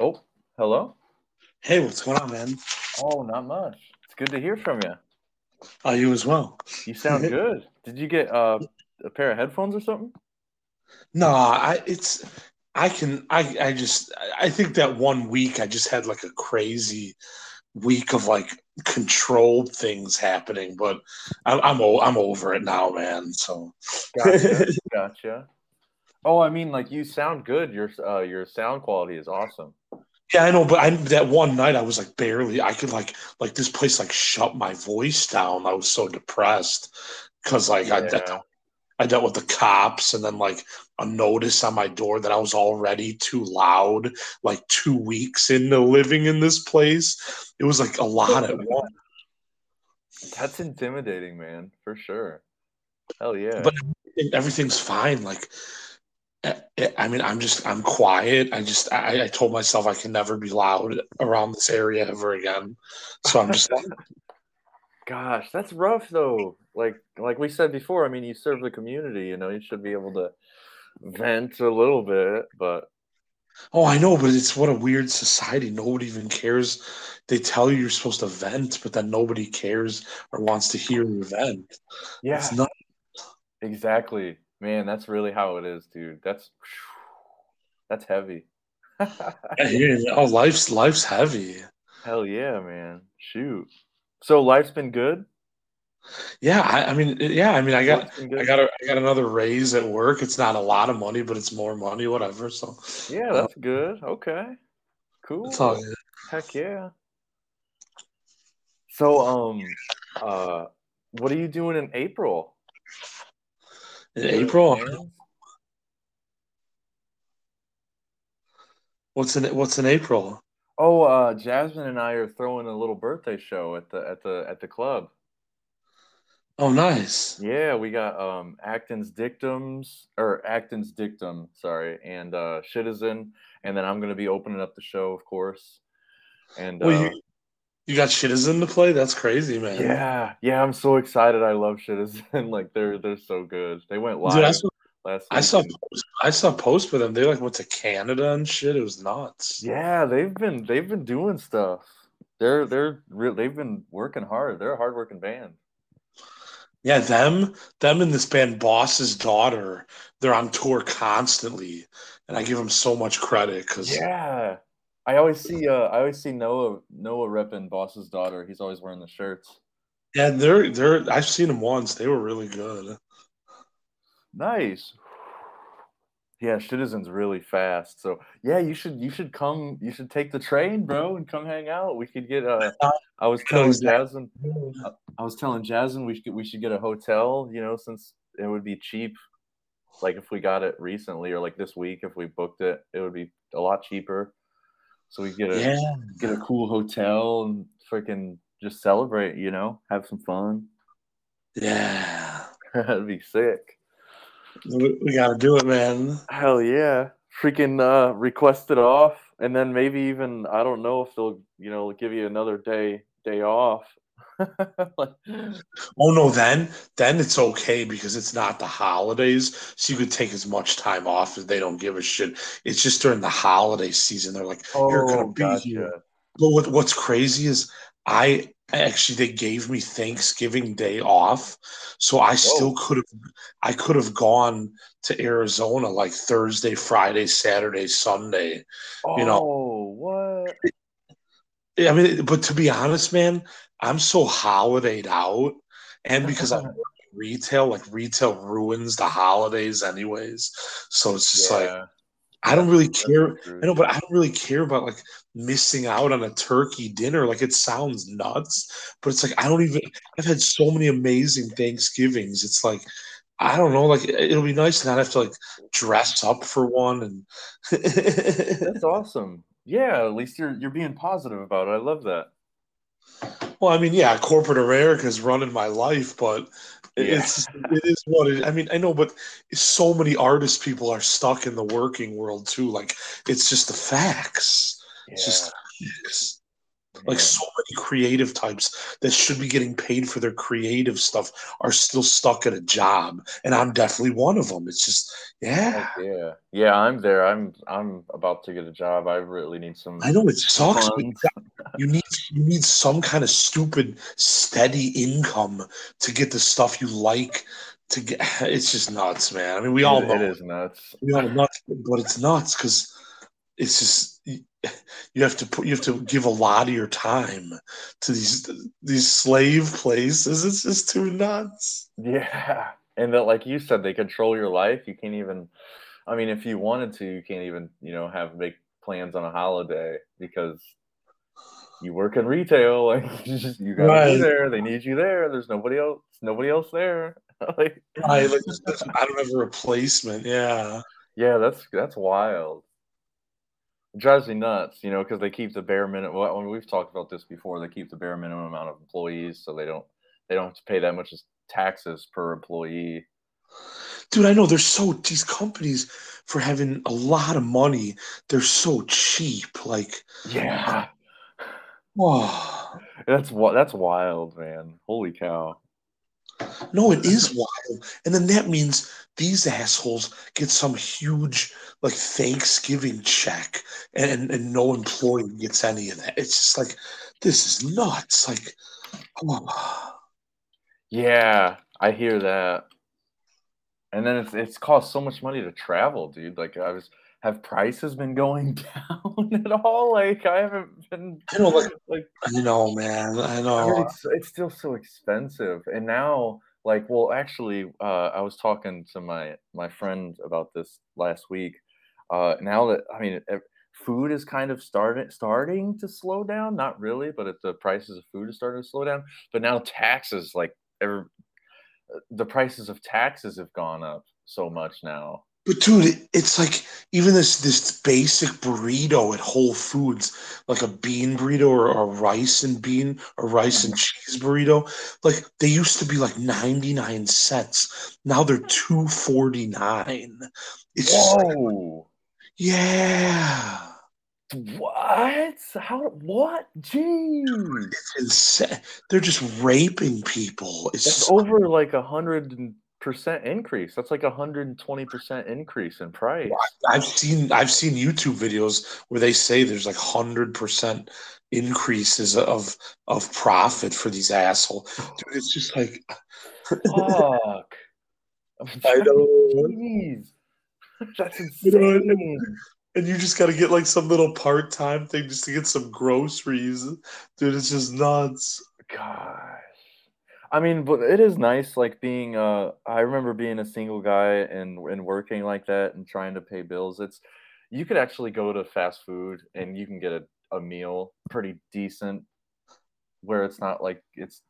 Oh, hello. Hey, what's going on, man? Oh, not much. It's good to hear from you. Uh, you as well. You sound good. Did you get uh, a pair of headphones or something? No, I it's I can I I just I think that one week I just had like a crazy week of like controlled things happening, but I'm I'm, I'm over it now, man. So Gotcha. gotcha. Oh, I mean, like you sound good. Your uh, your sound quality is awesome. Yeah, I know, but I that one night I was like barely I could like like this place like shut my voice down. I was so depressed because like I, I I dealt with the cops and then like a notice on my door that I was already too loud, like two weeks into living in this place. It was like a lot at once. That's intimidating, man, for sure. Hell yeah. But everything's fine. Like, I mean, I'm just, I'm quiet. I just, I, I told myself I can never be loud around this area ever again. So I'm just Gosh, that's rough though. Like like we said before, I mean, you serve the community, you know, you should be able to vent a little bit, but oh, I know, but it's what a weird society. Nobody even cares. They tell you you're supposed to vent, but then nobody cares or wants to hear your vent. yeah, It's not. exactly. Man, that's really how it is, dude. That's that's heavy. You. Oh, life's life's heavy. Hell yeah, man. Shoot. So life's been good? Yeah, I, I mean, yeah, I mean, I got, I got, a, I got another raise at work. It's not a lot of money, but it's more money, whatever. So Yeah, uh, that's good. Okay. it's all Cool. good. Heck yeah. So um uh what are you doing in April? In You got any April, what's in what's in April? Oh, uh, Jasmine and I are throwing a little birthday show at the at the at the club. Oh, nice. Yeah, we got um Acton's Dictums or Acton's Dictum, sorry, and uh Citizen, and then I'm gonna be opening up the show, of course. And Well, uh you you got Citizen to play? That's crazy, man. yeah, yeah, I'm so excited. I love Citizen. Like they're they're so good. They went Dude, I live saw, last I saw, post, I saw posts for them. They like went to Canada and shit. It was nuts. Yeah, they've been they've been doing stuff. They're they're real they've been working hard. They're a hardworking band. Yeah, them, them and this band, Boss's Daughter. They're on tour constantly, and I give them so much credit because Yeah. I always see uh I always see Noah Noah repping Boss's daughter. He's always wearing the shirts. yeah, they're they're. I've seen them once. They were really good. Nice. Yeah, Citizen's really fast. So yeah, you should you should come you should take the train, bro, and come hang out. We could get a. I was telling Jasmine I was telling Jasmine we should we should get a hotel, you know, since it would be cheap. Like if we got it recently or like this week if we booked it, it would be a lot cheaper. So we get a Yeah, get a cool hotel and freaking just celebrate, you know, have some fun. yeah. That'd be sick. We, we got to do it, man. Hell yeah. Freaking uh request it off and then maybe even I don't know if they'll, you know, give you another day day off. Like, Oh no, then then it's okay because it's not the holidays, so you could take as much time off as they don't give a shit. It's just during the holiday season. They're like, oh, you're gonna oh, be here. But what, what's crazy is I actually they gave me Thanksgiving Day off, so I still could have I could have gone to Arizona like Thursday, Friday, Saturday, Sunday. You know, Oh, what? I mean, but to be honest, man, I'm so holidayed out, and because I work retail, like retail ruins the holidays anyways. So it's just like I don't really care. I know, but I don't really care about like missing out on a turkey dinner. Like it sounds nuts, but it's like I don't even. I've had so many amazing Thanksgivings. It's like I don't know. Like it'll be nice to not have to like dress up for one and. That's awesome. Yeah, at least you're you're being positive about it. I love that. Well, I mean, yeah, corporate America is running my life, but Yeah. it's it is what it. I mean, I know, but so many artist people are stuck in the working world too. Like, it's just the facts. It's just Yeah. the facts. Like so many creative types that should be getting paid for their creative stuff are still stuck at a job, and I'm definitely one of them. It's just, yeah, yeah, yeah. I'm there. I'm I'm about to get a job. I really need some. I know it sucks. But you need you need some kind of stupid steady income to get the stuff you like to get it's just nuts, man. I mean, we all know it is nuts. We all nuts, but it's nuts because it's just you have to put you have to give a lot of your time to these these slave places. It's just too nuts. Yeah, and that, like you said, they control your life. You can't even. I mean, if you wanted to, you can't even you know have make plans on a holiday because you work in retail. Like you, just, you gotta right. be there. They need you there. There's nobody else. Nobody else there. like, right, like I don't have a replacement. Yeah. Yeah, that's that's wild. It drives me nuts, you know, because they keep the bare minimum. Well, I mean, we've talked about this before. They keep the bare minimum amount of employees, so they don't they don't have to pay that much as taxes per employee. Dude, I know they're so these companies for having a lot of money. They're so cheap. Like, yeah. That's what that's wild, man. Holy cow. No, it is wild. And then that means these assholes get some huge like Thanksgiving check and, and no employee gets any of that. It's just like this is nuts. Like oh. Yeah, I hear that. And then it's it's cost so much money to travel, dude. Like I was have prices been going down at all? Like I haven't been. I know, like, like I know, man. I know. It's, it's still so expensive, and now, like, well, actually, uh, I was talking to my my friend about this last week. Uh, now that I mean, food is kind of starting starting to slow down. Not really, but it, the prices of food is starting to slow down. But now taxes, like, every, the prices of taxes have gone up so much now but dude, it's like even this this basic burrito at Whole Foods, like a bean burrito or a rice and bean or rice and mm-hmm. cheese burrito, like they used to be like 99 cents. Now they're 249. It's Whoa. Like, yeah. What? How? What? Jeez! It's insane. They're just raping people. It's just, over like a hundred percent increase. That's like a hundred and twenty percent increase in price. I've seen I've seen YouTube videos where they say there's like hundred percent increases of of profit for these asshole. Dude, it's just like fuck. I know. Jeez. That's insane. and you just got to get like some little part time thing just to get some groceries, dude. It's just nuts. God. I mean, but it is nice, like being. Uh, I remember being a single guy and and working like that and trying to pay bills. It's you could actually go to fast food and you can get a, a meal pretty decent, where it's not like it's,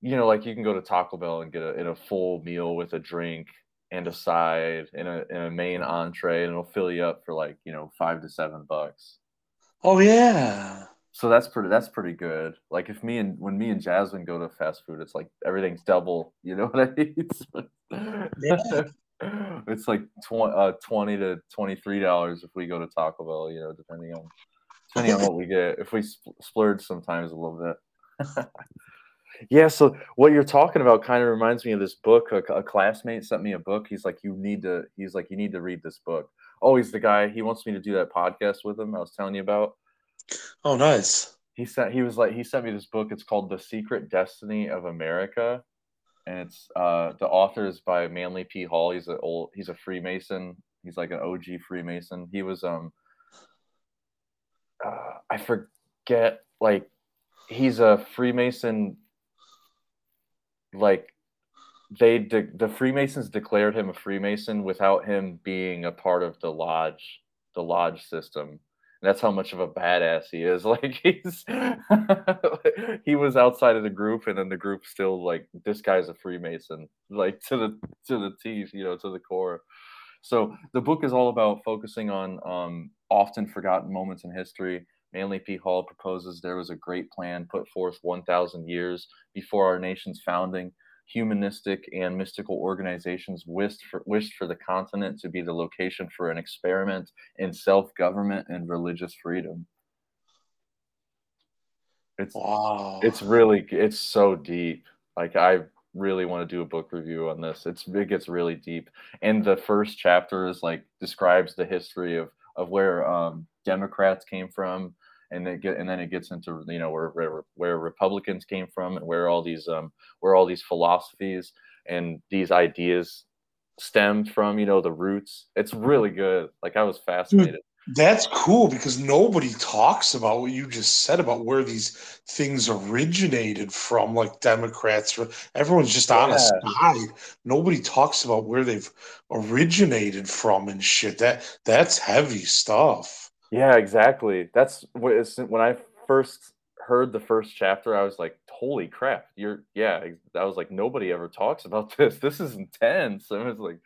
you know, like you can go to Taco Bell and get a in a full meal with a drink and a side and a, and a main entree, and it'll fill you up for like you know five to seven bucks. Oh yeah. So that's pretty. That's pretty good. Like if me and when me and Jasmine go to fast food, it's like everything's double. You know what I mean? yeah. it's like tw- uh, twenty to twenty three dollars if we go to Taco Bell. You know, depending on depending on what we get. If we sp- splurge sometimes a little bit. yeah. So what you're talking about kind of reminds me of this book. A, a classmate sent me a book. He's like, you need to. He's like, you need to read this book. Oh, he's the guy. He wants me to do that podcast with him. I was telling you about. Oh, nice. He sent he was like he sent me this book. It's called The Secret Destiny of America, and it's uh the author is by Manly P. Hall. He's a old he's a Freemason. He's like an OG Freemason. He was um uh, I forget like he's a Freemason like they de- the Freemasons declared him a Freemason without him being a part of the lodge the lodge system that's how much of a badass he is. Like he's he was outside of the group, and then the group still like this guy's a Freemason, like to the to the teeth, you know, to the core. So the book is all about focusing on um, often forgotten moments in history. Manly P. Hall proposes there was a great plan put forth 1,000 years before our nation's founding humanistic and mystical organizations wished for, wished for the continent to be the location for an experiment in self government and religious freedom. It's wow. it's really it's so deep. Like I really want to do a book review on this. It's it gets really deep. And the first chapter is like describes the history of of where um, Democrats came from, and it get and then it gets into you know where where, where Republicans came from and where all these um where all these philosophies and these ideas stemmed from. You know the roots. It's really good. Like I was fascinated. That's cool because nobody talks about what you just said about where these things originated from, like Democrats. Everyone's just on a side. Nobody talks about where they've originated from and shit. That that's heavy stuff. Yeah, exactly. That's when I first heard the first chapter, I was like, "Holy crap!" You're yeah. I was like, nobody ever talks about this. This is intense. I was like,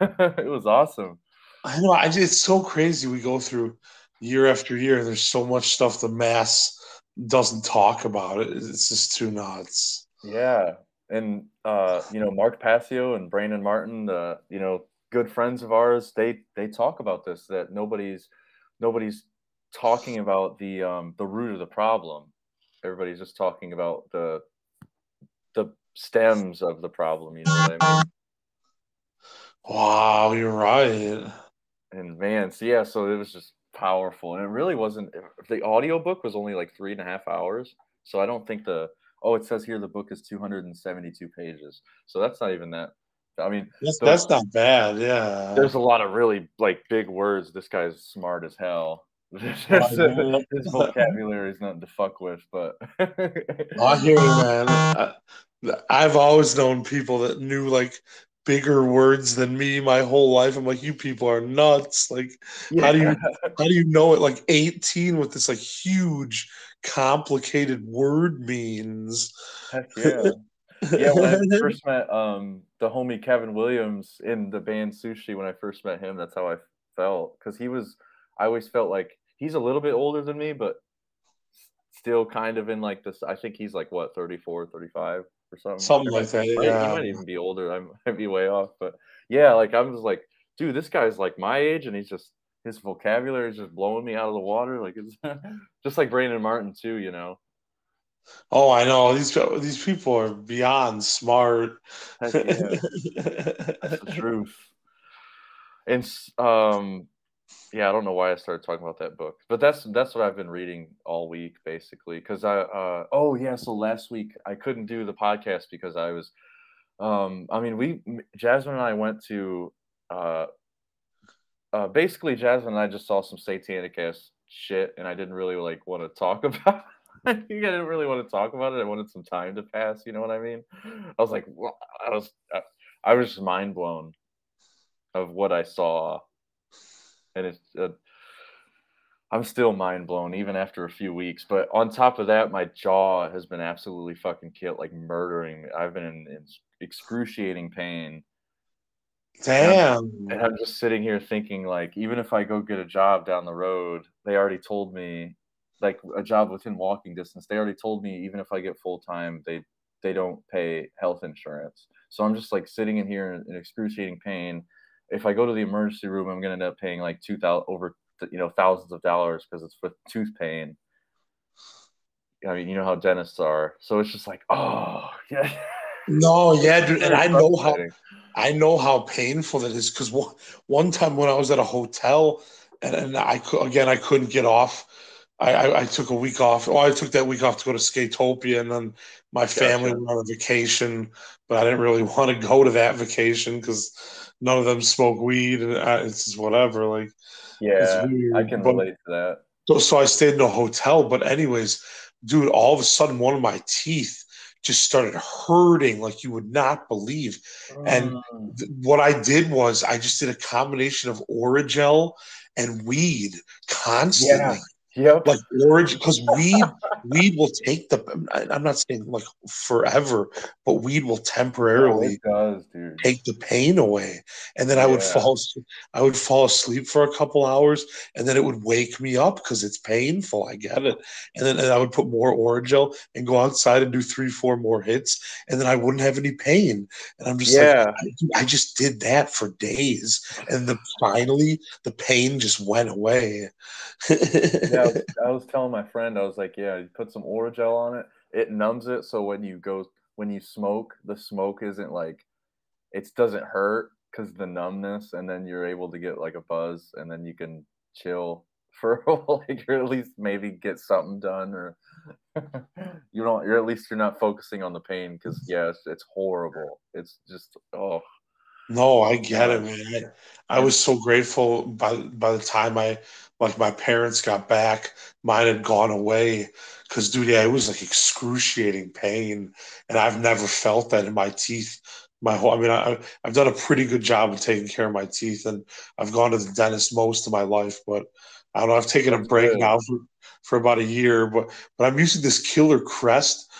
it was awesome. I know. I, it's so crazy. We go through year after year. There's so much stuff the mass doesn't talk about. It. It's just too nuts. Yeah, and uh, you know, Mark Passio and Brandon Martin, uh, you know, good friends of ours. They they talk about this that nobody's nobody's talking about the um, the root of the problem. Everybody's just talking about the the stems of the problem. You know what I mean? Wow, you're right and man, so yeah, so it was just powerful, and it really wasn't. The audiobook was only like three and a half hours, so I don't think the oh, it says here the book is 272 pages, so that's not even that. I mean, that's, that's not bad. Yeah, there's a lot of really like big words. This guy's smart as hell. His vocabulary is nothing to fuck with, but I hear you, man. I, I've always known people that knew like bigger words than me my whole life. I'm like, you people are nuts. Like, yeah. how do you how do you know it? Like 18 with this like huge, complicated word means. Heck yeah. yeah, when I first met um the homie Kevin Williams in the band Sushi, when I first met him, that's how I felt. Cause he was I always felt like he's a little bit older than me, but still kind of in like this. I think he's like what 34, 35 or something. Something like that. Yeah. He might even be older. I might be way off, but yeah, like I'm just like, dude, this guy's like my age, and he's just his vocabulary is just blowing me out of the water. Like it's just like Brandon Martin too, you know. Oh, I know these these people are beyond smart. Yeah. That's the truth. And um, yeah, I don't know why I started talking about that book, but that's that's what I've been reading all week basically. Because I, uh, oh yeah, so last week I couldn't do the podcast because I was, um, I mean, we Jasmine and I went to, uh, uh, basically Jasmine and I just saw some satanic ass shit, and I didn't really like want to talk about. I didn't really want to talk about it. I wanted some time to pass. You know what I mean? I was like, well, I was, I was just mind blown of what I saw and it's uh, I'm still mind blown even after a few weeks. But on top of that, my jaw has been absolutely fucking killed, like murdering me. I've been in, in excruciating pain. Damn. And I'm, and I'm just sitting here thinking, like, even if I go get a job down the road, they already told me, like, a job within walking distance. They already told me, even if I get full time, they they don't pay health insurance. So I'm just like sitting in here in, in excruciating pain if I go to the emergency room, I'm going to end up paying like two thousand over, you know, thousands of dollars because it's with tooth pain. I mean, you know how dentists are, so it's just like, oh, yeah. No, yeah, dude, and I know how I know how painful that is because one, one time when I was at a hotel and, and I again I couldn't get off. I, I, I, took a week off. Oh, I took that week off to go to Skatopia, and then my family gotcha. went on a vacation. But I didn't really want to go to that vacation because none of them smoke weed, and uh, it's just whatever. Like, yeah, I can but, relate to that. So, so I stayed in a hotel, but anyways, dude, all of a sudden, one of my teeth just started hurting like you would not believe. And mm. th- what I did was I just did a combination of Orajel and weed constantly. Yeah. Yep. Like origin, because weed, weed will take the. I'm not saying like forever, but weed will temporarily oh, does, take the pain away. And then yeah. I would fall, I would fall asleep for a couple hours, and then it would wake me up because it's painful. I get it. And then and I would put more orange Orajel and go outside and do three, four more hits, and then I wouldn't have any pain. And I'm just yeah. like, I, I just did that for days, and then finally the pain just went away. yeah I was telling my friend, I was like, yeah, you put some Orajel on it. It numbs it, so when you go when you smoke, the smoke isn't like it doesn't hurt because the numbness, and then you're able to get like a buzz, and then you can chill for like or at least maybe get something done or you don't you're at least you're not focusing on the pain because yeah it's, it's horrible it's just oh no i get it man I, I was so grateful by by the time i like my parents got back mine had gone away because dude yeah it was like excruciating pain and i've never felt that in my teeth my whole i mean I, i've done a pretty good job of taking care of my teeth and i've gone to the dentist most of my life but I don't know. I've taken a break now for, for about a year, but but I'm using this Killer Crest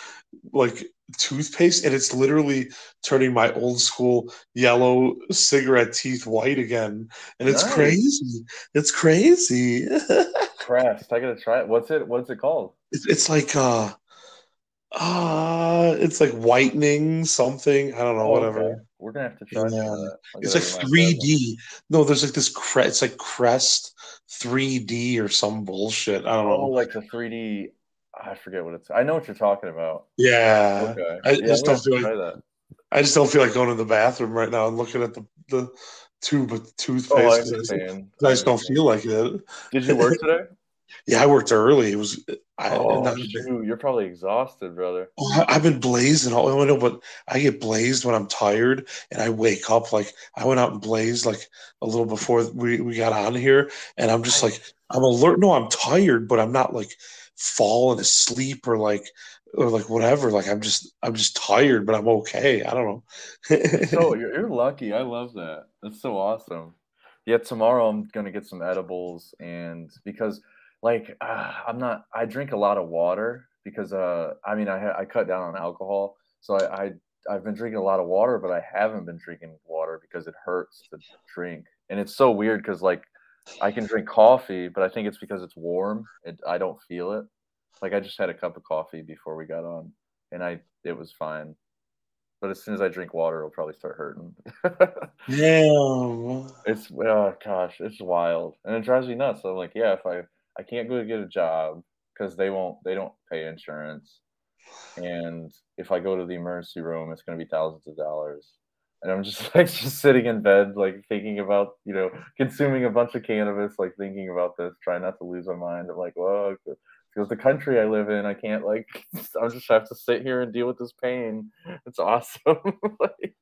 like toothpaste, and it's literally turning my old school yellow cigarette teeth white again, and it's nice. crazy. It's crazy. Crest, I gotta try it. What's it? What's it called? It's, it's like uh, uh, it's like whitening something. I don't know, oh, whatever. Okay. We're gonna have to try yeah. that. It's like 3D. No, there's like this crest. It's like Crest 3D or some bullshit. I don't know. Oh, like the 3D. I forget what it's. I know what you're talking about. Yeah. Okay. I yeah, just don't feel like that. I just don't feel like going to the bathroom right now and looking at the the tube of toothpaste. Oh, I, understand. I just don't feel like it. Did you work today? Yeah, I worked early. It was. I, oh, shoot, you're probably exhausted, brother. Oh, I, have been blazing all I know, but I get blazed when I'm tired, and I wake up like I went out and blazed like a little before we, we got on here, and I'm just like I'm alert. No, I'm tired, but I'm not like falling asleep or like or like whatever. Like I'm just I'm just tired, but I'm okay. I don't know. so you're, you're lucky. I love that. That's so awesome. Yeah, tomorrow I'm gonna get some edibles, and because like uh, I'm not. I drink a lot of water because uh, I mean I I cut down on alcohol, so I, I I've been drinking a lot of water, but I haven't been drinking water because it hurts to drink, and it's so weird because like I can drink coffee, but I think it's because it's warm. It, I don't feel it. Like I just had a cup of coffee before we got on, and I it was fine. But as soon as I drink water, it'll probably start hurting. yeah. It's oh gosh, it's wild, and it drives me nuts. So I'm like, yeah, if I I can't go get a job because they won't they don't pay insurance. And if I go to the emergency room, it's going to be thousands of dollars. And I'm just like just sitting in bed, like thinking about you know consuming a bunch of cannabis, like thinking about this, trying not to lose my mind. I'm like, well, because the country I live in, I can't like I just have to sit here and deal with this pain. It's awesome. like,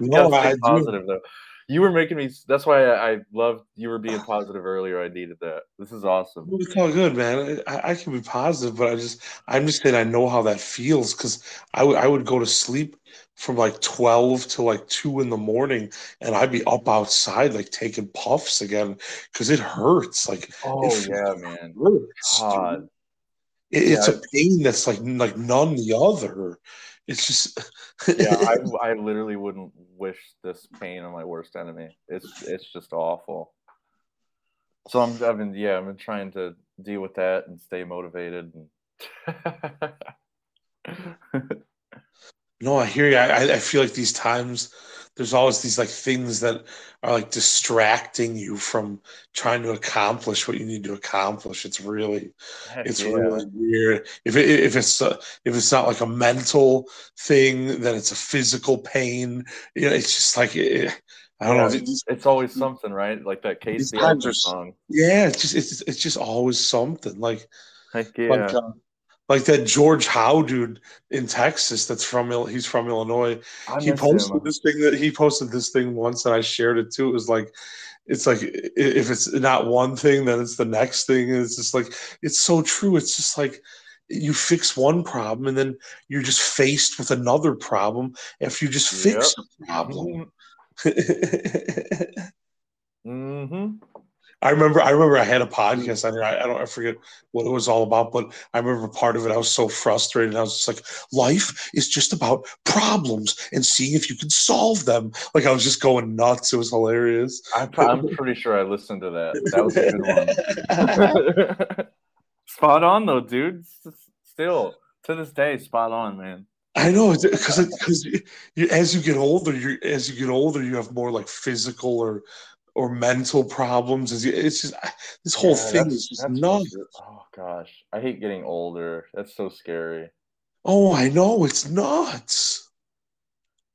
no, I positive do. though you were making me. That's why I, I loved you were being positive earlier. I needed that. This is awesome. It's all good, man. I, I can be positive, but I just I'm just saying I know how that feels because I would I would go to sleep from like 12 to like 2 in the morning and i'd be up outside like taking puffs again because it hurts like oh yeah man hurts, it, yeah. it's a pain that's like like none the other it's just yeah, I, I literally wouldn't wish this pain on my worst enemy. It's it's just awful. So I'm I've been yeah, I've been trying to deal with that and stay motivated and No, I hear you. I, I feel like these times there's always these like things that are like distracting you from trying to accomplish what you need to accomplish. It's really, Heck it's yeah. really weird. If it, if it's uh, if it's not like a mental thing, then it's a physical pain. You know, it's just like it, I don't yeah, know. It's, it's, always something, right? Like that Casey song. Yeah, it's just it's it's just always something. Like, Heck yeah. Like, uh, like that George Howe dude in Texas. That's from he's from Illinois. He posted him. this thing that he posted this thing once, and I shared it too. It was like, it's like if it's not one thing, then it's the next thing. And it's just like it's so true. It's just like you fix one problem, and then you're just faced with another problem after you just fix yep. the problem. mm-hmm. I remember I remember I had a podcast on here. I, I, don't I forget what it was all about, but I remember part of it. I was so frustrated. I was just like, life is just about problems and seeing if you can solve them. Like I was just going nuts. It was hilarious. I'm, I'm pretty sure I listened to that. That was a good one. spot on though, dude. Still to this day, spot on, man. I know because because as you get older, you as you get older, you have more like physical or or mental problems. It's, it's just this whole Yeah, thing is just nuts. Oh gosh, I hate getting older. That's so scary, Oh, I know it's nuts,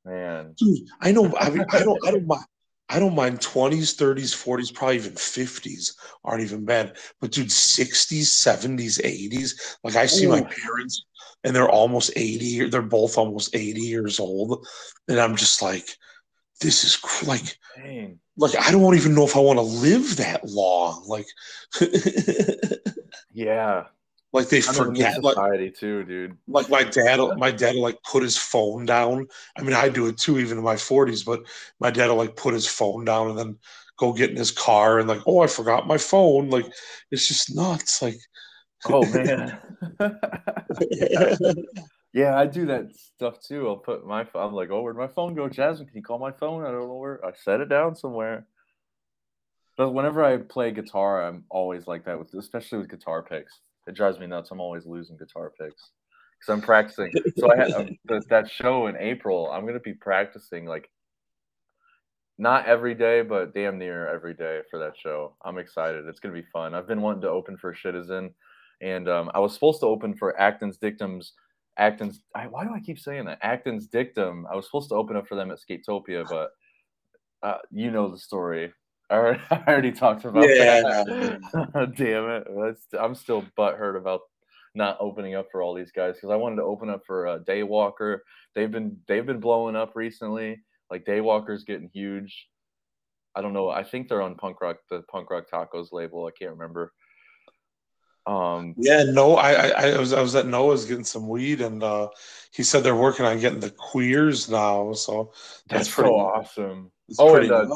man. dude. I know. I mean, I don't. I don't mind. I don't mind twenties, thirties, forties, probably even fifties aren't even bad. But dude, sixties, seventies, eighties. Like I see my parents, and they're almost eighty. They're both almost eighty years old, and I'm just like, this is cr- like. Dang. like I don't even know if I want to live that long. Like, Yeah, like they I'm forget. Like, society too, dude. like my dad, my dad like put his phone down. I mean, I do it too, even in my forties. But my dad will like put his phone down and then go get in his car and like, oh, I forgot my phone. Like, it's just nuts. Like, Oh man. yeah, I do that stuff too. I'll put my phone. I'm like, oh, where'd my phone go, Jasmine? Can you call my phone? I don't know where. I set it down somewhere. But whenever I play guitar, I'm always like that with, especially with guitar picks. It drives me nuts. I'm always losing guitar picks because I'm practicing. So I had um, th- that show in April. I'm gonna be practicing like not every day, but damn near every day for that show. I'm excited. It's gonna be fun. I've been wanting to open for Citizen, and um, I was supposed to open for Acton's Dictum's Acton's. I, why do I keep saying that? Acton's Dictum. I was supposed to open up for them at Skatopia, but uh, you know the story. I already, I already talked about that. Damn it! That's, I'm still butthurt about not opening up for all these guys because I wanted to open up for uh, Daywalker. They've been they've been blowing up recently. Like Daywalker's getting huge. I don't know. I think they're on Punk Rock, the Punk Rock Tacos label. I can't remember. Um, yeah, no, I, I, I was, I was at Noah's getting some weed, and uh, he said they're working on getting the queers now. So that's, that's pretty so awesome. Oh, and, uh.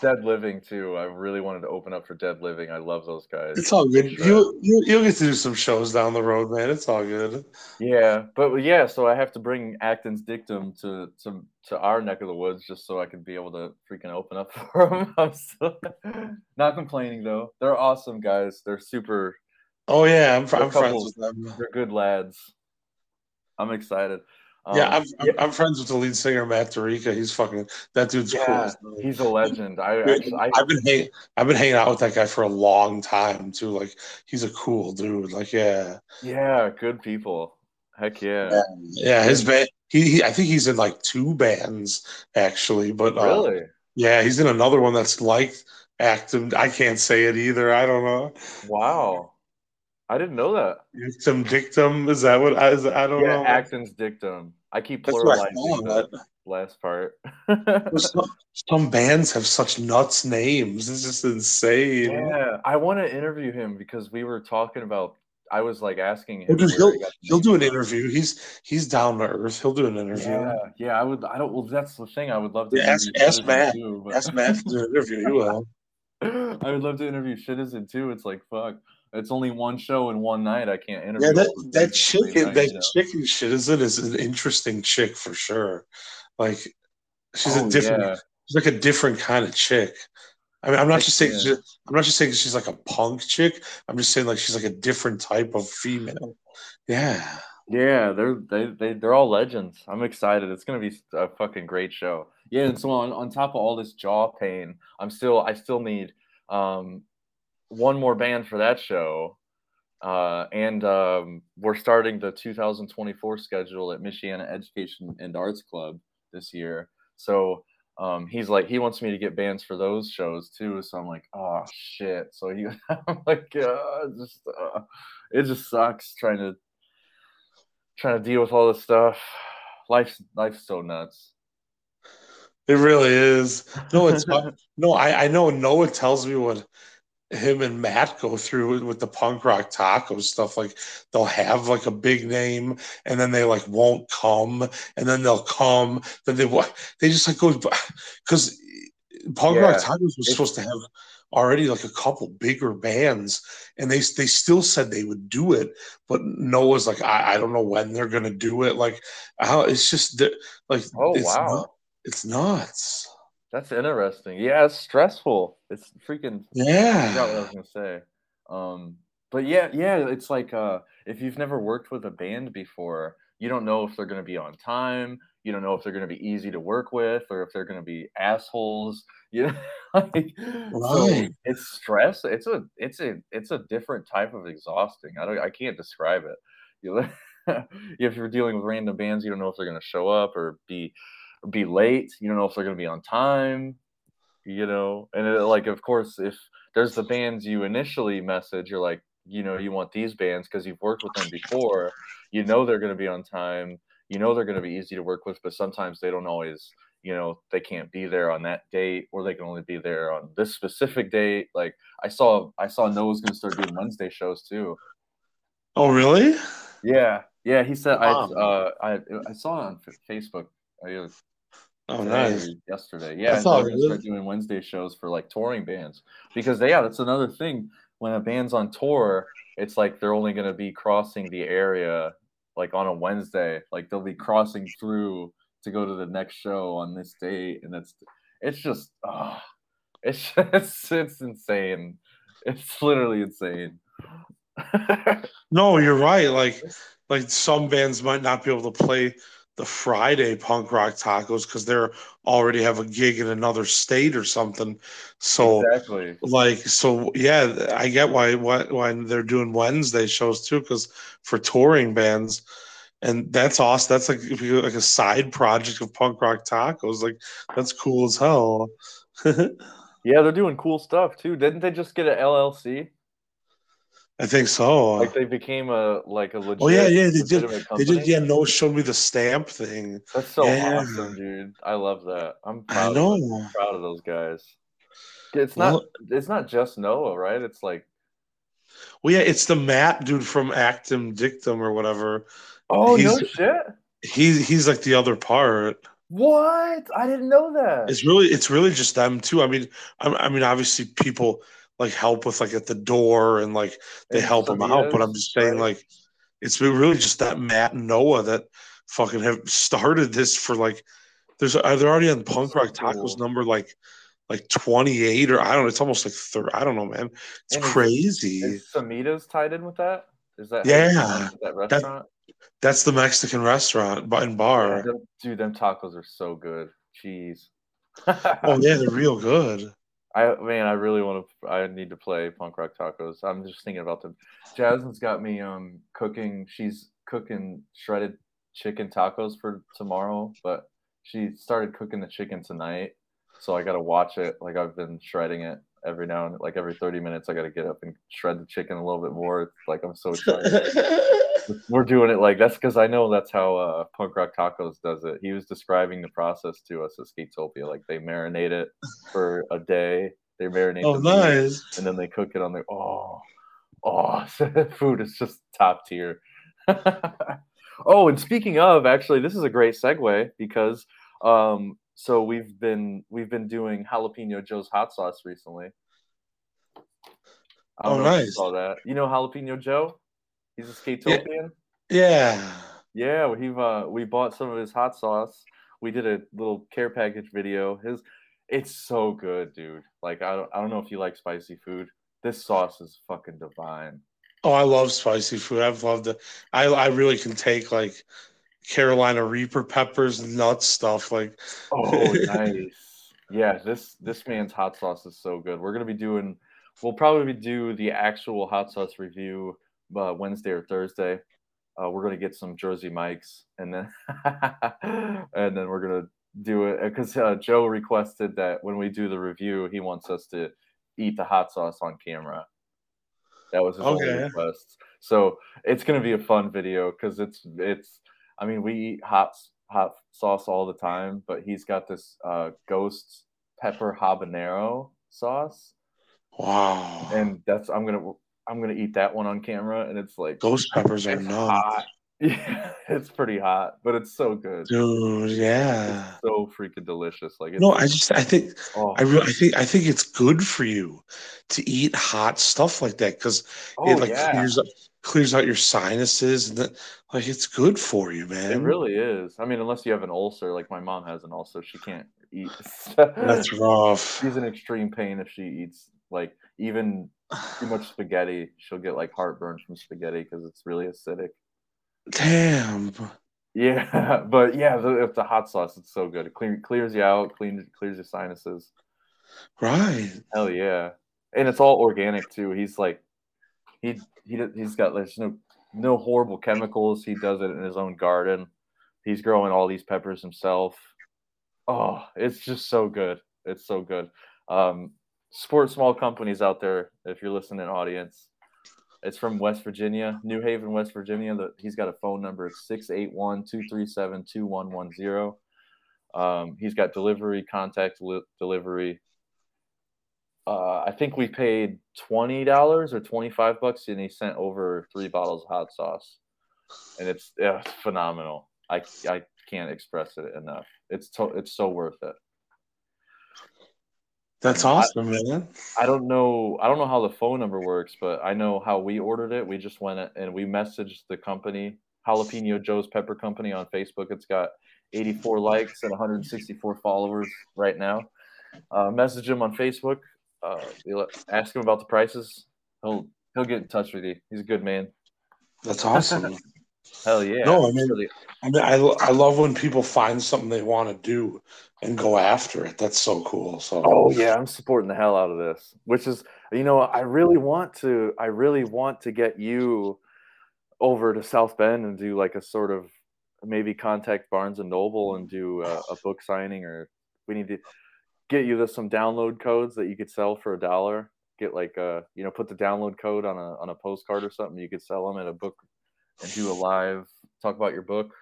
Dead Living too. I really wanted to open up for Dead Living. I love those guys. It's all good. Sure. You, you, you'll get to do some shows down the road, man. It's all good. Yeah, but yeah, so I have to bring Acton's Dictum to to to our neck of the woods just so I could be able to freaking open up for them. I'm still not complaining though. They're awesome guys. They're super. Oh yeah, I'm, I'm friends with them. They're good lads. I'm excited. Um, yeah, I'm, I'm, I'm friends with the lead singer Matt Dorica. He's fucking that dude's yeah, cool. he's a legend. I I, I've been hang, I've been hanging out with that guy for a long time too. Like he's a cool dude. Like yeah, yeah, good people. Heck yeah. yeah, yeah his band. He, he I think he's in like two bands actually, but uh, Really? yeah, he's in another one that's like active. I can't say it either. I don't know. Wow. I didn't know that. Dictum dictum is that what I, is, I don't Yeah, know. Acton's Dictum. I keep pluralizing the last part. Some, some bands have such nuts names. It's just insane. Yeah, I want to interview him because we were talking about. I was like asking him. He'll he he'll do an interview. He's he's down to earth. He'll do an interview. Yeah, yeah. I would. I don't. Well, that's the thing. I would love to. Yeah, ask- ask Matt. Too, but- Ask Matt to do an interview. He will. I would love to interview Citizen too. It's like fuck. It's only one show in one night. I can't interview. Yeah, that that dudes in the chick night, that you know? chick in Citizen is an interesting chick for sure. Like she's Oh, a different. yeah. She's like a different kind of chick. I mean, I'm not Heck just saying. I'm not just saying she's like a punk chick. I'm just saying like she's like a different type of female. Yeah. Yeah, they're they they they're all legends. I'm excited. It's gonna be a fucking great show. Yeah, and so on on top of all this jaw pain, I'm still I still need um one more band for that show. Uh, and um, we're starting the 2024 schedule at Michiana Education and Arts Club this year. So um, he's like, he wants me to get bands for those shows too. So I'm like, oh shit. So he, I'm like, uh, just, uh, it just sucks trying to trying to deal with all this stuff. Life's life's so nuts. It really is. No, it's no. I I know. Noah tells me what him and Matt go through with, the punk rock taco stuff. Like they'll have like a big name, and then they like won't come, and then they'll come. Then they they just like go because punk rock tacos was supposed to have already like a couple bigger bands, and they they still said they would do it, but Noah's like I, I don't know when they're gonna do it. Like how it's just like Oh, it's wow. nut- it's nuts. That's interesting. Yeah, it's stressful. It's freaking Yeah. I forgot what I was gonna say. Um, but yeah, yeah, it's like uh, if you've never worked with a band before, you don't know if they're gonna be on time. you don't know if they're going to be easy to work with or if they're going to be assholes. You know, like, right. so it's stress. It's a it's a it's a different type of exhausting. I don't I can't describe it. You know, if you're dealing with random bands, you don't know if they're going to show up or be be late. You don't know if they're going to be on time. You know, and it, like of course if there's the bands you initially message, you're like, you know, you want these bands because you've worked with them before. You know they're going to be on time you know they're going to be easy to work with, but sometimes they don't always, you know, they can't be there on that date, or they can only be there on this specific date. Like I saw, I saw Noah's going to start doing Wednesday shows too. Oh, really? Yeah, yeah. He said wow. I, uh, I, I saw it on Facebook. I, Oh, nice. Yesterday, yeah. I thought they're start doing Wednesday shows for like touring bands because they, yeah, that's another thing. When a band's on tour, it's like they're only going to be crossing the area like on a Wednesday. Like they'll be crossing through to go to the next show on this date, and it's it's just oh, it's it's it's insane. It's literally insane. no, you're right. Like like some bands might not be able to play the Friday punk rock tacos because they're already have a gig in another state or something. So exactly like so yeah, I get why why why they're doing Wednesday shows too because for touring bands. And that's awesome. That's like like a side project of punk rock tacos. Like that's cool as hell. yeah, they're doing cool stuff too. Didn't they just get an LLC? I think so. Like they became a like a legit. Oh yeah, yeah, they did. Company. They did. Yeah, no, showed me the stamp thing. That's so yeah. awesome, dude. I love that. I'm proud. I know. Of, I'm proud of those guys. It's not. Well, it's not just Noah, right? It's like. Well, yeah, it's the Matt dude from Actum Dictum or whatever. Oh he's, no shit. He's he's like the other part. What? I didn't know that. It's really it's really just them too. I mean, I, I mean, obviously people like help with like at the door and like they and help them out. But I'm just saying, right. like, it's really just that Matt and Noah that fucking have started this for like. There's they're they already on Punk Rock Tacos number like like 28 or I don't know. It's almost like third. I don't know, man. It's and crazy. Is, is Samitas tied in with that? Is that yeah? That restaurant. That, that's the Mexican restaurant and bar. Them, dude, them tacos are so good. Cheese. oh yeah, they're real good. I man, I really want to. I need to play punk rock tacos. I'm just thinking about them. Jasmine's got me um cooking. She's cooking shredded chicken tacos for tomorrow, but she started cooking the chicken tonight, so I got to watch it. Like I've been shredding it every now and like every 30 minutes. I got to get up and shred the chicken a little bit more. Like I'm so excited. we're doing it like that's because I know that's how uh, Punk Rock Tacos does it. He was describing the process to us at Skatopia. Like they marinate it for a day. They marinate. Oh, the nice. Meat, and then they cook it on the oh, oh, food is just top tier. oh, and speaking of, actually, this is a great segue because um, so we've been we've been doing jalapeno Joe's hot sauce recently. oh, nice. saw that. You know jalapeno Joe? He's a Skatopian. Yeah. Yeah, we uh we bought some of his hot sauce. We did a little care package video. His it's so good, dude. Like I don't I don't know if you like spicy food. This sauce is fucking divine. Oh, I love spicy food. I've loved it. I I really can take like Carolina Reaper peppers and nut stuff. Like oh nice. Yeah, this this man's hot sauce is so good. We're gonna be doing we'll probably do the actual hot sauce review uh, Wednesday or Thursday. Uh, we're gonna get some Jersey Mikes, and then and then we're gonna do it because uh, Joe requested that when we do the review, he wants us to eat the hot sauce on camera. That was his okay. only request. So it's gonna be a fun video because it's it's. I mean, we eat hot hot sauce all the time, but he's got this uh, ghost pepper habanero sauce. Wow! And that's I'm gonna I'm gonna eat that one on camera, and it's like ghost peppers are nuts. Yeah, it's pretty hot, but it's so good, dude. Yeah, it's so freaking delicious. Like, no, I just I think oh. I really I think I think it's good for you to eat hot stuff like that because oh, it like yeah. clears up clears out your sinuses and that like it's good for you, man. It really is. I mean, unless you have an ulcer, like my mom has an ulcer, she can't eat. That's rough. She's in extreme pain if she eats like even too much spaghetti, she'll get like heartburn from spaghetti because it's really acidic. Damn. Yeah, but yeah, the, it's the hot sauce. It's so good. It clear, clears you out, cleans clears your sinuses. Right. Hell yeah, and it's all organic too. He's like, he he he's got there's no no horrible chemicals. He does it in his own garden. He's growing all these peppers himself. Oh, it's just so good. It's so good. Um, support small companies out there if you're listening, audience. It's from West Virginia, New Haven, West Virginia. The, he's got a phone number. It's 681 237 2110. Um, he's got delivery, contact li- delivery. Uh, I think we paid twenty dollars or twenty five bucks, and he sent over three bottles of hot sauce, and it's, yeah, it's phenomenal. I, I can't express it enough. It's to, it's so worth it. That's awesome, I, man. I don't know. I don't know how the phone number works, but I know how we ordered it. We just went and we messaged the company, Jalapeno Joe's Pepper Company, on Facebook. It's got 84 likes and 164 followers right now. Uh, message him on Facebook. Uh, ask him about the prices. He'll he'll get in touch with you. He's a good man. That's awesome. Hell yeah! No, I mean, I mean, I, I love when people find something they want to do and go after it. That's so cool. So, oh yeah, I'm supporting the hell out of this. Which is, you know, I really want to. I really want to get you over to South Bend and do like a sort of maybe contact Barnes and Noble and do a, a book signing, or we need to get you some download codes that you could sell for a dollar. Get like a, you know, put the download code on a on a postcard or something. You could sell them at a book and do a live talk about your book.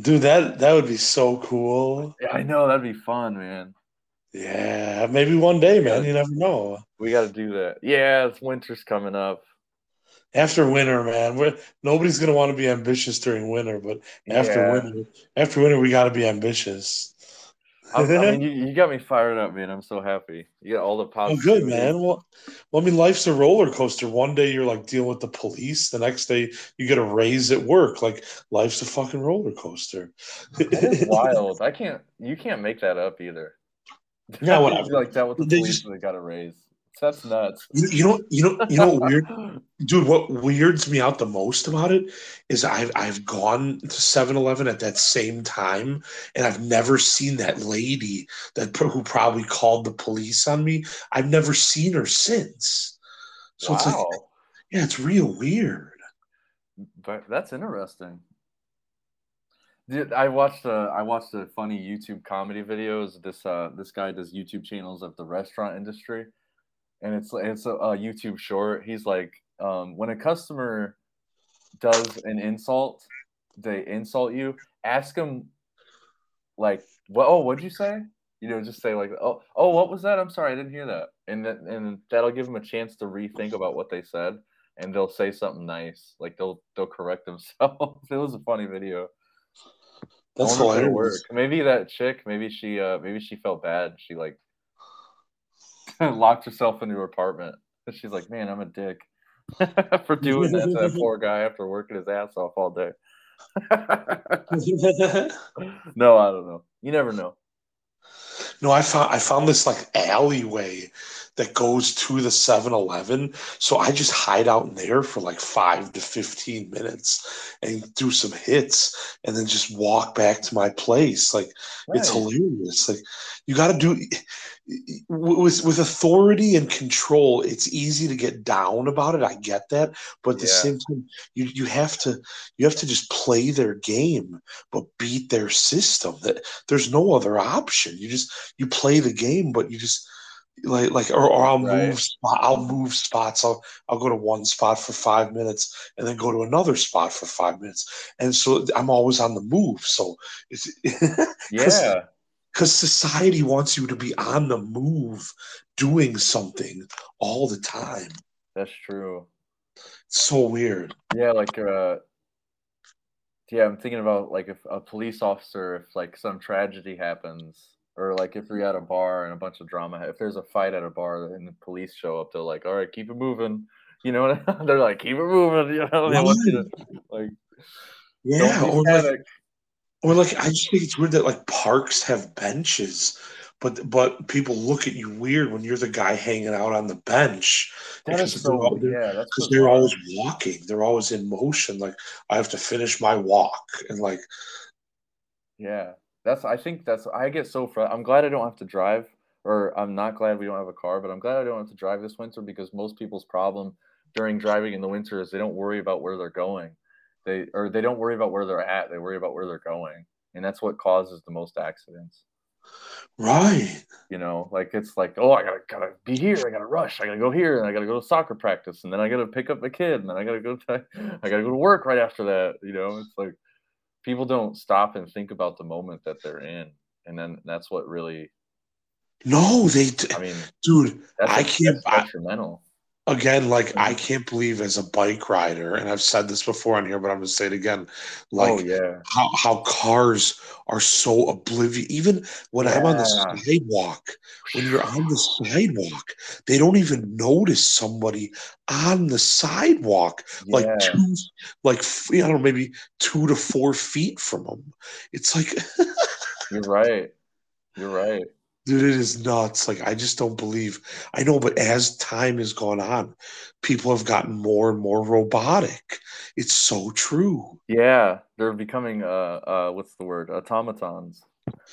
Dude, that that would be so cool. Yeah, I know that'd be fun, man. Yeah, maybe one day, man. You never know. We got to do that. Yeah, it's winter's coming up. After winter, man, we're, nobody's gonna want to be ambitious during winter, but after yeah. winter, after winter, we got to be ambitious. I, mean, you, you, got me fired up, man. I'm so happy. You got all the oh, positive. Oh, good, man. Well, well, I mean, life's a roller coaster. One day you're like dealing with the police. The next day you get a raise at work. Like life's a fucking roller coaster. It's wild. I can't. You can't make that up either. Yeah, whatever. like that with the they police. Just, they got a raise. That's nuts. You, you know, you know, you know, weird, dude. What weirds me out the most about it is I've I've gone to 7-Eleven at that same time, and I've never seen that lady that who probably called the police on me. I've never seen her since. So wow. it's like, yeah, it's real weird. But that's interesting. Dude, I watched a I watched a funny YouTube comedy videos. This uh this guy does YouTube channels of the restaurant industry and it's it's a, a YouTube short. He's like, um, when a customer does an insult, they insult you. Ask them, like, what? Oh, what'd you say? You know, just say like, oh, oh, what was that? I'm sorry, I didn't hear that, and that, and that'll give them a chance to rethink about what they said, and they'll say something nice, like they'll they'll correct themselves. it was a funny video. That's hilarious. Maybe that chick, maybe she, uh, maybe she felt bad. She like locked herself into her apartment. She's like, man, I'm a dick for doing that to that poor guy after working his ass off all day. no, I don't know. You never know. No, I found I found this like alleyway that goes to the 7-Eleven. So I just hide out in there for like five to 15 minutes and do some hits and then just walk back to my place. Like right. it's hilarious. Like you got to do with with authority and control. It's easy to get down about it. I get that, but at the yeah. same time, you you have to you have to just play their game, but beat their system. That there's no other option. You just you play the game, but you just like like or, or I'll right. move spot, I'll move spots. I'll I'll go to one spot for five minutes and then go to another spot for five minutes. And so I'm always on the move. So it's yeah. Because society wants you to be on the move, doing something all the time. That's true. It's so weird. Yeah, like uh yeah, I'm thinking about like if a police officer, if like some tragedy happens, or like if you're at a bar and a bunch of drama, if there's a fight at a bar and the police show up, they're like, "All right, keep it moving," you know. they're like, "Keep it moving," you know. They want you to like, yeah, or like, or like, I just think it's weird that like parks have benches, but but people look at you weird when you're the guy hanging out on the bench. That because so- they're, al- they're- yeah, that's because they're always walking. They're always in motion. Like I have to finish my walk, and like Yeah, that's. I think that's. I get so fr- I'm glad I don't have to drive, or I'm not glad we don't have a car, but I'm glad I don't have to drive this winter because most people's problem during driving in the winter is they don't worry about where they're going, they or they don't worry about where they're at. They worry about where they're going, and that's what causes the most accidents. right. You know, like it's like, oh, I gotta gotta be here. I gotta rush. I gotta go here, and I gotta go to soccer practice, and then I gotta pick up the kid, and then I gotta go to I gotta go to work right after that. You know, it's like people don't stop and think about the moment that they're in, and then that's what really. No, they, I mean, dude. that's I can't- That's I- detrimental. Again, like I mm. can't believe as a bike rider, and I've said this before on here, but I'm gonna say it again. Like oh yeah, how how cars are so oblivious. Even when I'm on the Yeah. sidewalk, when you're on the sidewalk, they don't even notice somebody on the sidewalk, like two, like I don't know, maybe two to four feet from them. It's like, You're right. You're right. Dude, it is nuts. Like I just don't believe. I know, but as time has gone on, people have gotten more and more robotic. It's so true. Yeah, they're becoming uh uh what's the word automatons.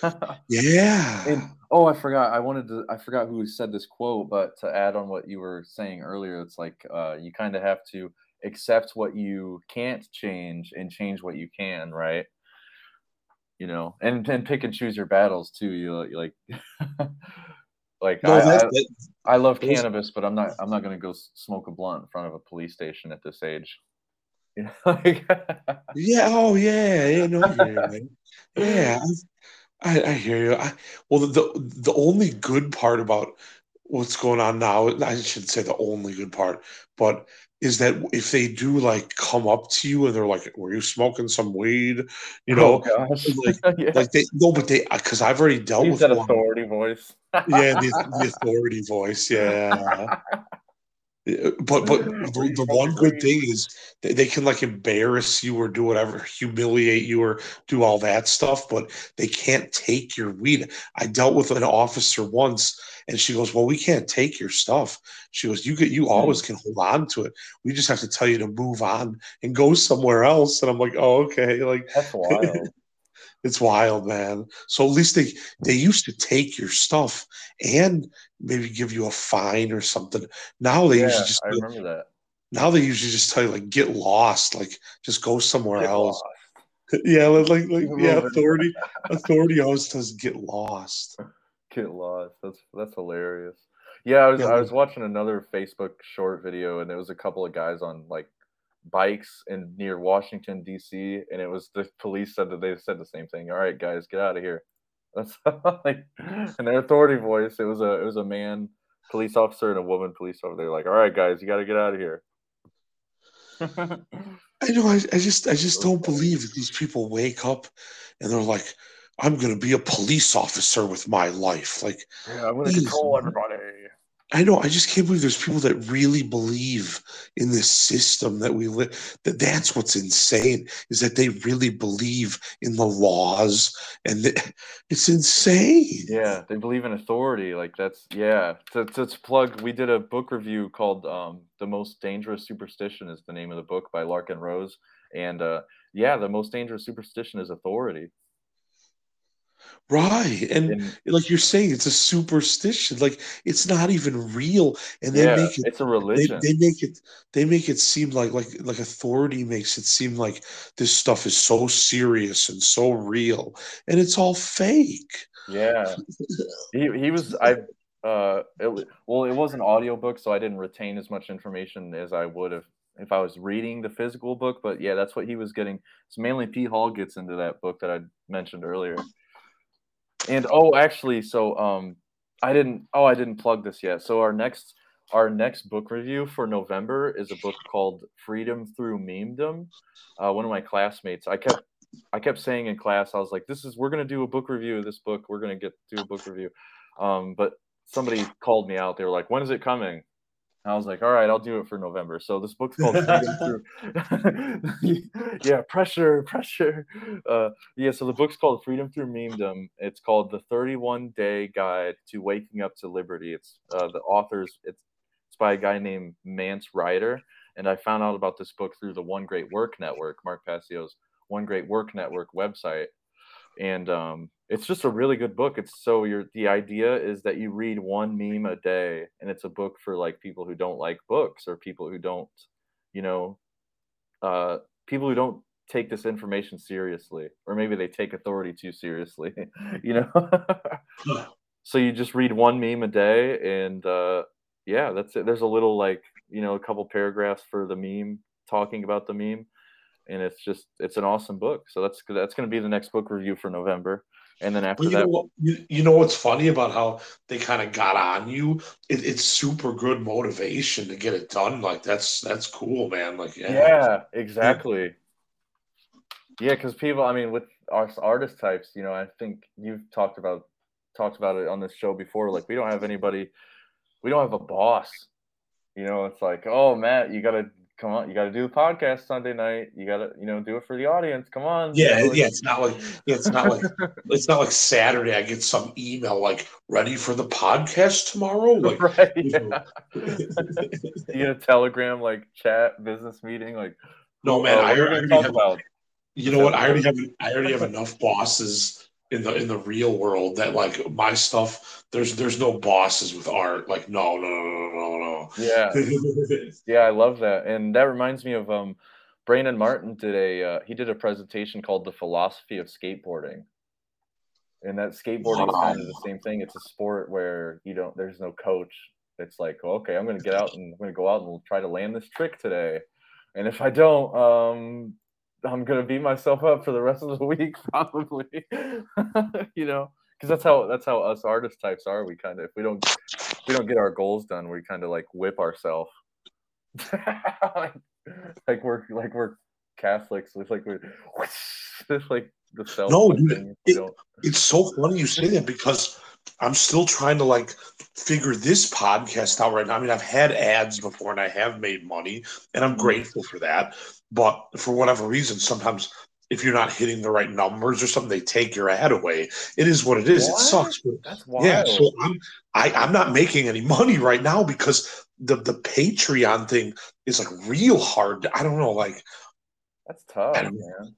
Yeah. And oh, I forgot. I wanted to. I forgot who said this quote, but to add on what you were saying earlier, it's like uh, you kind of have to accept what you can't change and change what you can, right? You know, and and pick and choose your battles too. You you like, like no, I, I, I love cannabis, but I'm not. I'm not gonna go smoke a blunt in front of a police station at this age. You know, like, Yeah. Oh, yeah. Yeah. No, I hear you. Yeah. I, I hear you. I, well, the, the the only good part about what's going on now, I shouldn't say the only good part, but is that if they do like come up to you and they're like, "Were you smoking some weed?" You oh, know, oh like- yeah. like they no, but they because I've already dealt Use with that one. authority voice. Yeah, the, the authority voice. Yeah. But but mm-hmm. the, the one good thing is they, they can like embarrass you or do whatever, humiliate you or do all that stuff, but they can't take your weed. I dealt with an officer once and she goes, Well, we can't take your stuff. She goes, You get you hmm. always can hold on to it. We just have to tell you to move on and go somewhere else. And I'm like, Oh, okay. Like That's wild. it's wild, man. So at least they they used to take your stuff and maybe give you a fine or something. Now they yeah, usually just I remember that. now they usually just tell you like get lost, like just go somewhere Get else. lost. Yeah, like like, yeah, authority authority always says get lost. Get lost. That's that's hilarious. Yeah, I was Yeah. I was watching another Facebook short video, and there was a couple of guys on like bikes in near Washington D.C. and it was the police said that they said the same thing. All right, guys, get out of here. That's like in their authority voice. It was a it was a man police officer and a woman police officer. They're like, all right, guys, you got to get out of here. I know. I, I just I just don't believe that these people wake up and they're like, I'm gonna be a police officer with my life. Like yeah, I'm gonna Jeez, control everybody. I know. I just can't believe there's people that really believe in this system that we live. That that's what's insane is that they really believe in the laws, and th- it's insane. Yeah, they believe in authority. Like that's yeah. To, to plug, we did a book review called um, "The Most Dangerous Superstition" is the name of the book by Larken Rose, and uh, yeah, the most dangerous superstition is authority. Right, and And like you're saying, it's a superstition. Like it's not even real, and they yeah, make it. it's a They, religion. they make it. They make it seem like like like authority makes it seem like this stuff is so serious and so real, and it's all fake. yeah, he he was I uh it well it was an audiobook, so I didn't retain as much information as I would have if I was reading the physical book. But yeah, that's what he was getting. So Manly P. Hall gets into that book that I mentioned earlier. And oh, actually, so um, I didn't. Oh, I didn't plug this yet. So our next our next book review for November is a book called Freedom Through Memedom. Uh, one of my classmates, I kept I kept saying in class, I was like, "This is we're gonna do a book review of this book. We're gonna get do a book review." Um, but somebody called me out. They were like, "When is it coming?" I was like, all right, I'll do it for November. So this book's called Freedom Through. yeah, pressure, pressure. Uh, yeah, so the book's called Freedom Through Memedom. It's called The 31 Day Guide to Waking Up to Liberty. It's uh, the author's. It's it's by a guy named Mance Ryder, and I found out about this book through the One Great Work Network, Mark Passio's One Great Work Network website, and um, it's just a really good book. It's so you're the idea is that you read one meme a day, and it's a book for like people who don't like books or people who don't, you know, uh, people who don't take this information seriously, or maybe they take authority too seriously, you know. so you just read one meme a day, and uh, yeah, that's it. There's a little like you know a couple paragraphs for the meme talking about the meme and it's just it's an awesome book so that's that's going to be the next book review for november and then after you that, know what, you, you know what's funny about how they kind of got on you? It, it's super good motivation to get it done. Like that's that's cool, man. Like yeah, yeah exactly. Yeah, because people, I mean, with our artist types, you know, I think you've talked about talked about it on this show before. Like we don't have anybody, we don't have a boss. You know, it's like, oh Matt, you got to come on, you got to do the podcast Sunday night. You got to, you know, do it for the audience. Come on. Yeah, know, yeah. It's not like yeah, it's not like it's not like Saturday. I get some email like ready for the podcast tomorrow. Like, right. Yeah. you a telegram like chat business meeting like. No man, oh, I already have. About? You know what? I already have. I already have enough bosses in the in the real world that like my stuff there's there's no bosses with art. Like no no no no no yeah. Yeah i love that. And that reminds me of um brandon martin did a uh, he did a presentation called the philosophy of skateboarding. And that skateboarding is kind of the same thing. It's a sport where you don't there's no coach. It's like okay i'm gonna get out and i'm gonna go out and try to land this trick today. And if i don't um I'm gonna beat myself up for the rest of the week, probably. you know, because that's how that's how us artist types are. We kind of if we don't if we don't get our goals done, we kind of like whip ourselves. like, like we're like we're Catholics. It's like we're it's like the self. No, dude, it, it's so funny you say that because I'm still trying to like figure this podcast out right now. I mean, I've had ads before and I have made money, and I'm mm-hmm. grateful for that. But for whatever reason, sometimes if you're not hitting the right numbers or something, they take your ad away. It is what it is. What? It sucks. But That's wild. Yeah, so I'm I, I'm not making any money right now because the the Patreon thing is like real hard. I don't know, like that's tough, man.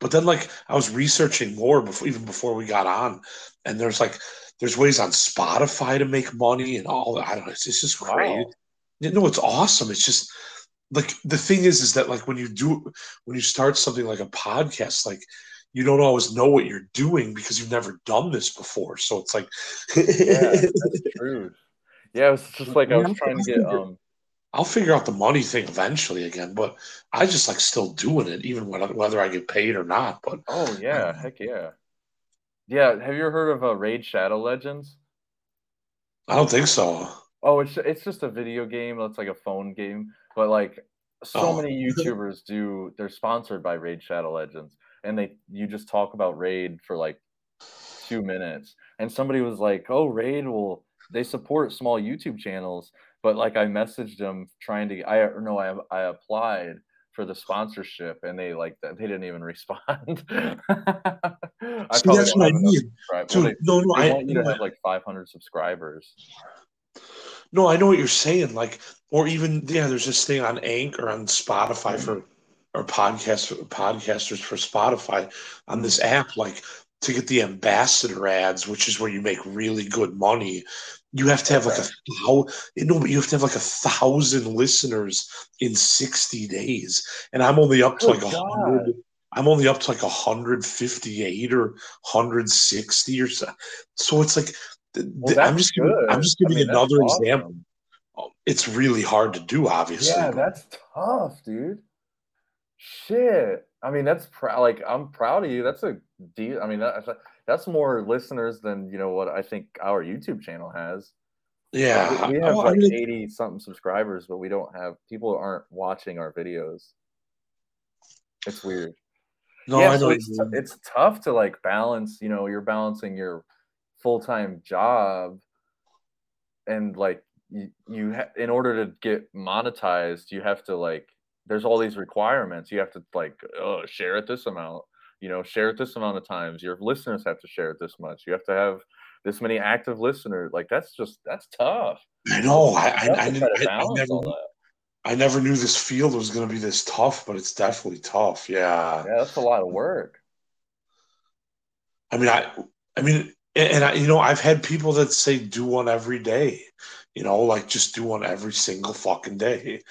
But then, like, I was researching more before, even before we got on, and there's like, there's ways on Spotify to make money and all that. I don't know. It's, it's just great. Wow. You know, it's awesome. It's just like the thing is, is that like when you do, when you start something like a podcast, like you don't always know what you're doing because you've never done this before. So it's like, yeah, that's true. Yeah, it's just like I was trying to get um I'll figure out the money thing eventually again, but I just like still doing it, even whether, whether I get paid or not. But oh yeah, um, heck yeah, yeah. Have you ever heard of uh, Raid Shadow Legends? I don't think so. Oh, it's it's just a video game. That's like a phone game, but like so oh. many YouTubers do. They're sponsored by Raid Shadow Legends, and they you just talk about Raid for like two minutes, and somebody was like, "Oh, Raid will." They support small YouTube channels, but like I messaged them trying to I or no I I applied for the sponsorship and they like they didn't even respond. I See, that's what I mean. So, well, they, no, no, I want you to have like 500 subscribers. No, I know what you're saying. Like, or even yeah, there's this thing on Ink Anchor on Spotify for or podcast podcasters for Spotify on this app. Like to get the ambassador ads, which is where you make really good money, you have to have like a thousand, no, but you have to have like a thousand listeners in 60 days. And I'm only up to oh, like a hundred. I'm only up to like 158 or 160 or so. So it's like well, I'm just giving, I'm just giving I mean, another awesome. example. It's really hard to do, obviously. Yeah, that's tough, dude. Shit. I mean, that's proud. Like, I'm proud of you. That's a deal. I mean, that's that's more listeners than you know what I think our YouTube channel has. Yeah, we, we have oh, like I mean, eighty something subscribers, but we don't have people aren't watching our videos. It's weird. No, yeah, so it's, it's tough to like balance. You know, you're balancing your full time job and like you, you ha- in order to get monetized, you have to like there's all these requirements. You have to like oh, share it this amount, you know, share it this amount of times. Your listeners have to share it this much. You have to have this many active listeners. Like that's just that's tough. I know. I I, I, I, never I never knew this field was going to be this tough, but it's definitely tough. Yeah. Yeah, that's a lot of work. I mean, I I mean, and I, you know, I've had people that say do one every day. You know, like just do one every single fucking day.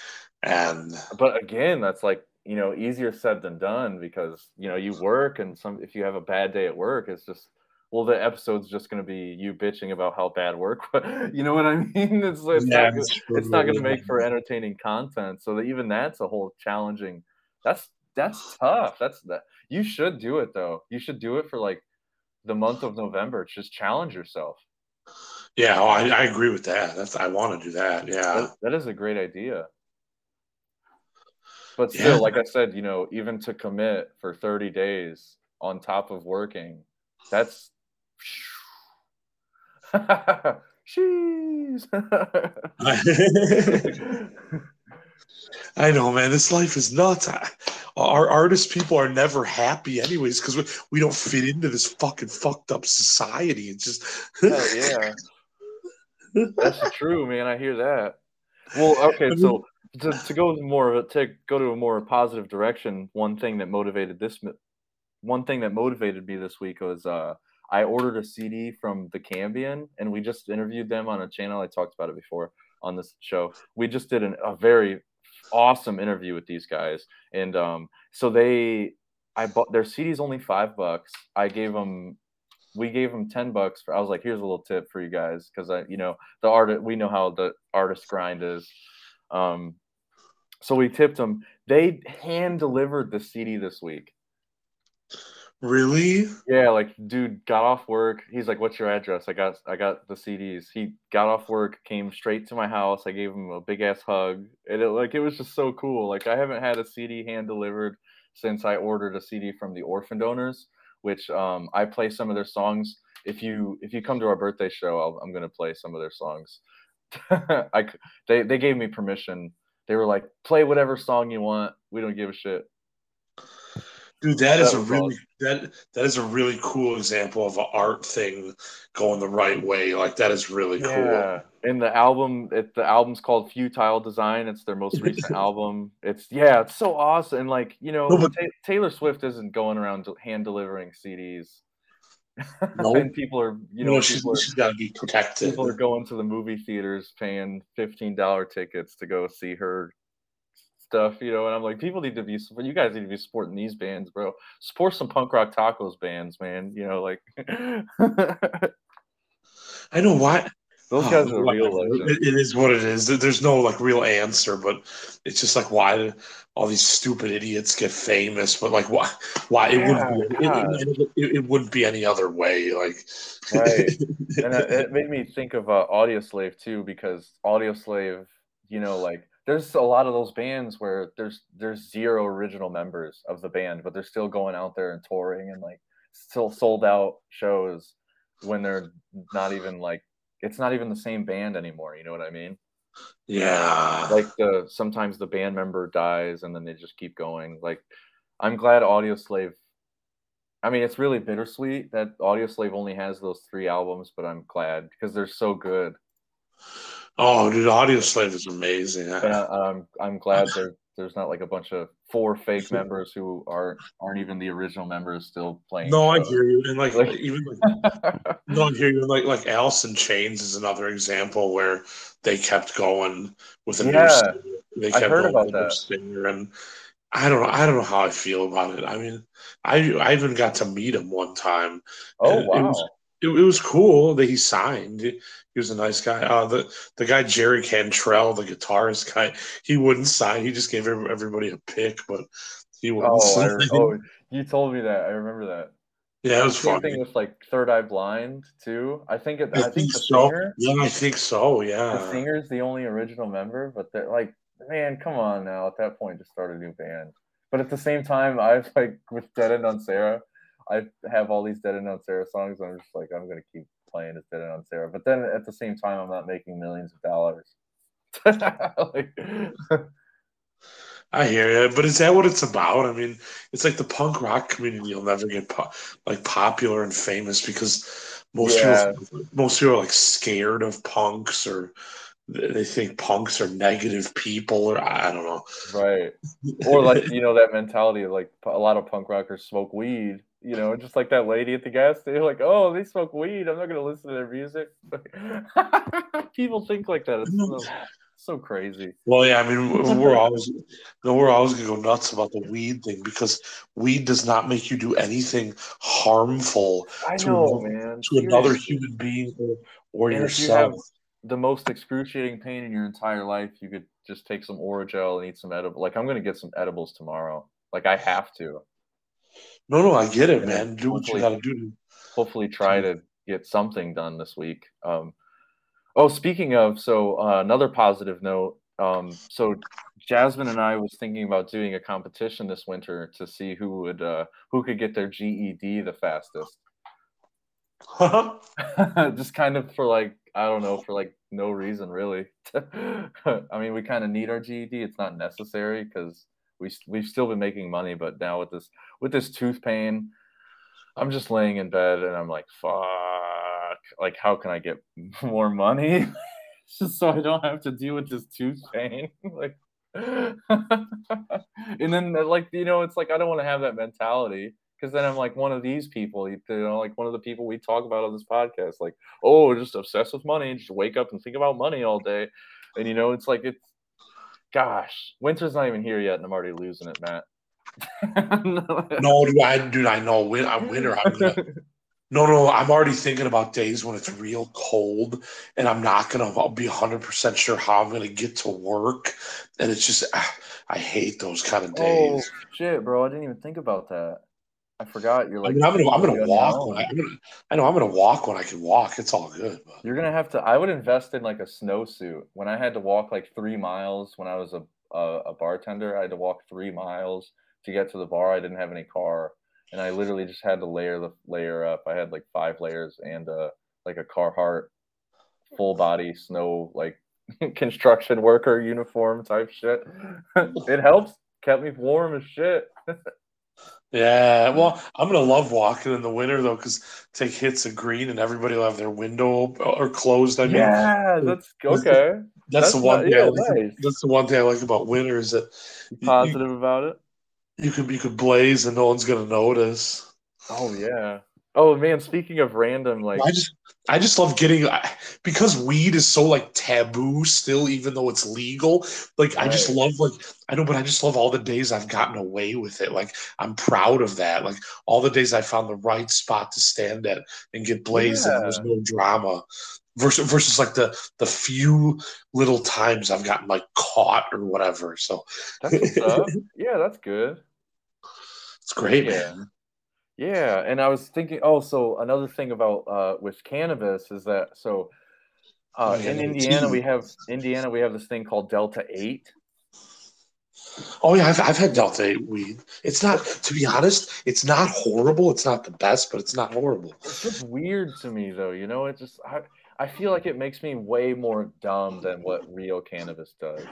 And but again, that's like you know easier said than done because you know you work and some if you have a bad day at work, it's just well the episode's just going to be you bitching about how bad work you know what i mean? It's, it's yeah, not, it's not going to make for entertaining content. So that even that's a whole challenging that's that's tough. That's that you should do it though. You should do it for like the month of november. Just challenge yourself yeah oh, I, I agree with that that's i want to do that yeah that, that is a great idea but still yeah. like i said you know even to commit for 30 days on top of working that's She's. I know, man. This life is nuts. Our artist people are never happy, anyways, because we, we don't fit into this fucking fucked up society. It's just. Hell yeah. That's true, man. I hear that. Well, okay, so to, to go more of a, to go to a more positive direction, one thing that motivated this, one thing that motivated me this week was uh, I ordered a CD from the Cambian, and we just interviewed them on a channel. I talked about it before on this show. We just did an, a very awesome interview with these guys, and um, so they, I bought their CD's only five bucks. I gave them, we gave them ten bucks. For, I was like, here's a little tip for you guys because I, you know, the art, we know how the artist grind is. Um, so we tipped them. They hand delivered the CD this week. Really? Yeah, like dude got off work. He's like, "What's your address?" I got I got the CDs. He got off work, came straight to my house. I gave him a big ass hug, and it like it was just so cool. Like I haven't had a CD hand delivered since I ordered a CD from the Orphan Donors, which um, I play some of their songs. If you if you come to our birthday show, I'll, I'm gonna play some of their songs. I they they gave me permission. They were like, "Play whatever song you want. We don't give a shit." Dude, that, that is a really that that is a really cool example of an art thing going the right way. Like that is really yeah. cool. And the album, it, the album's called Futile Design. It's their most recent album. It's yeah, it's so awesome. And like you know, no, but, Taylor Swift isn't going around hand delivering CDs. No. and people are, you know, no, she's, she's got to be protected. People are going to the movie theaters paying fifteen dollar tickets to go see her stuff, you know, and I'm like, people need to be, you guys need to be supporting these bands, bro. Support some punk rock tacos bands, man. You know, like. I know why. Those guys oh, are real. It, it is what it is. There's no like real answer, but it's just like why did all these stupid idiots get famous, but like why? Why yeah, it wouldn't be, it, it, it, wouldn't be any other way. Like, right. and it, it made me think of uh, Audioslave too, because Audioslave, you know, like there's a lot of those bands where there's there's zero original members of the band, but they're still going out there and touring and like still sold out shows when they're not even like it's not even the same band anymore. You know what I mean? Yeah. Like the sometimes the band member dies and then they just keep going. Like I'm glad Audioslave. I mean, it's really bittersweet that Audioslave only has those three albums, but I'm glad because they're so good. Oh, dude, Audioslave is amazing. I, I'm um, I'm glad there there's not like a bunch of four fake members who aren't aren't even the original members still playing. No, I hear you, and like, like even like, no, I hear you. Like like Alice in Chains is another example where they kept going with a yeah, new. They kept I heard going about with a that. singer, and I don't know. I don't know how I feel about it. I mean, I I even got to meet him one time. Oh wow! It was, it, it was cool that he signed. He was a nice guy. Uh, the the guy Jerry Cantrell, the guitarist guy, he wouldn't sign. He just gave everybody a pick, but he wouldn't. Oh, sign. Oh, you told me that. I remember that. Yeah, it was fun. thing with like Third Eye Blind too. I think it, I, I think, think, the so. singer. Yeah, I think so. Yeah, the singer's the only original member, but they're like, man, come on now. At that point, just start a new band. But at the same time, I've like with Dead End on Sarah, I have all these Dead End on Sarah songs. I'm just like, I'm gonna keep playing is dead and on Sarah. But then at the same time, I'm not making millions of dollars. like, I hear you, but is that what it's about? I mean, it's like the punk rock community. You'll never get po- like popular and famous because most Yeah. people, most people are like scared of punks or they think punks are negative people or I don't know. right. Or like you know that mentality of like a lot of punk rockers smoke weed. You know, just like that lady at the gas station, like, oh, they smoke weed. I'm not gonna listen to their music. People think like that. It's so, so crazy. Well, yeah, I mean, we're always no, we're always gonna go nuts about the weed thing because weed does not make you do anything harmful I To know, another- man. to another human being or, or And if you have the most excruciating pain in your entire life, you could just take some Orajel and eat some edible. Like I'm gonna get some edibles tomorrow. Like I have to. No, no, I get it, Yeah, man. Do what you hopefully- gotta do. Hopefully, try to get something done this week. Um, oh, speaking of, so uh, another positive note. Um, so Jasmine and I was thinking about doing a competition this winter to see who would uh, who could get their GED the fastest. just kind of for like I don't know for like no reason really. I mean, we kind of need our GED. It's not necessary because we we've still been making money, but now with this with this tooth pain, I'm just laying in bed and I'm like, fuck. Like, how can I get more money? just so I don't have to deal with this tooth pain. like, and then uh, like you know, it's like I don't want to have that mentality because then I'm like one of these people, you know, like one of the people we talk about on this podcast, like, oh, just obsessed with money, just wake up and think about money all day, and you know, it's like it's, gosh, winter's not even here yet, and I'm already losing it, Matt. no, dude, I dude, I know. Win, I'm winter. I'm gonna. No, no, I'm already thinking about days when it's real cold, and I'm not gonna I'll be 100 percent sure how I'm gonna get to work, and it's just ah, I hate those kind of days. Oh shit, bro! I didn't even think about that. I forgot you're I like. mean, I'm gonna I'm gonna walk when I, I'm gonna, I know I'm gonna walk when I can walk. It's all good. But. You're gonna have to. I would invest in like a snowsuit. When I had to walk like three miles when I was a a, a bartender, I had to walk three miles to get to the bar. I didn't have any car, and I literally just had to layer the layer up. I had like five layers and uh like a Carhartt full body snow like construction worker uniform type shit. it helps. Kept me warm as shit. Yeah, well, I'm gonna love walking in the winter though, because take hits of green and everybody will have their window or closed. I mean, Yeah, that's okay. that's, the one not- thing. Yeah, like, nice. That's the one thing I like about winter is that you- Positive about it. You, could you could blaze and no one's gonna notice. Oh yeah. Oh man, speaking of random, like I just I just love getting because weed is so like taboo still, even though it's legal. Like I just love like I know, but I just love all the days I've gotten away with it. Like I'm proud of that. Like all the days I found the right spot to stand at and get blazed, and there was no drama. Versus versus like the the few little times I've gotten like caught or whatever. So that's. Yeah, that's good. it's great, Yeah. man. Yeah, and I was thinking. Oh, so another thing about uh, with cannabis is that so uh, Oh, in Indiana we have Indiana we have this thing called Delta Eight. Oh yeah, I've, I've had Delta 8 weed. It's not, to be honest, it's not horrible. It's not the best, but it's not horrible. It's just weird to me though. You know, it just I, I feel like it makes me way more dumb than what real cannabis does.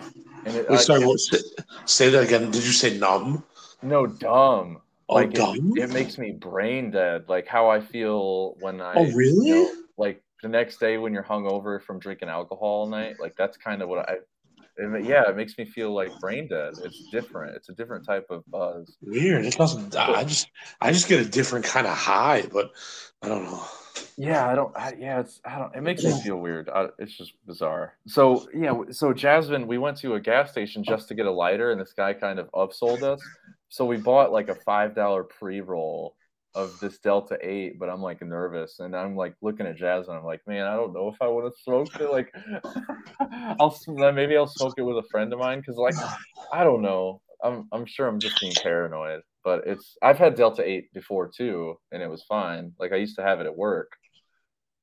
And it, Wait, I- sorry, it- what, say, say that again. Did you say numb? no dumb. Oh, like it- It, makes me brain dead. Like how I feel when I Oh, really? you know, like the next day when you're hungover from drinking alcohol all night. Like that's kind of what I. It, yeah, it makes me feel like brain dead. It's different. It's a different type of buzz. Weird. It doesn't. I just, I just get a different kind of high, but I don't know. Yeah, I don't. I, yeah, it's. I don't. It makes me feel weird. I, it's just bizarre. So yeah, so Jasmine, we went to a gas station just to get a lighter, and this guy kind of upsold us. So we bought like a five dollar pre roll of this Delta Eight, but I'm like nervous, and I'm like looking at Jazz, and I'm like, man, I don't know if I want to smoke it. Like, I'll uh, maybe I'll smoke it with a friend of mine because like I don't know. I'm I'm sure I'm just being paranoid, but it's I've had Delta 8 before too, and it was fine. Like I used to have it at work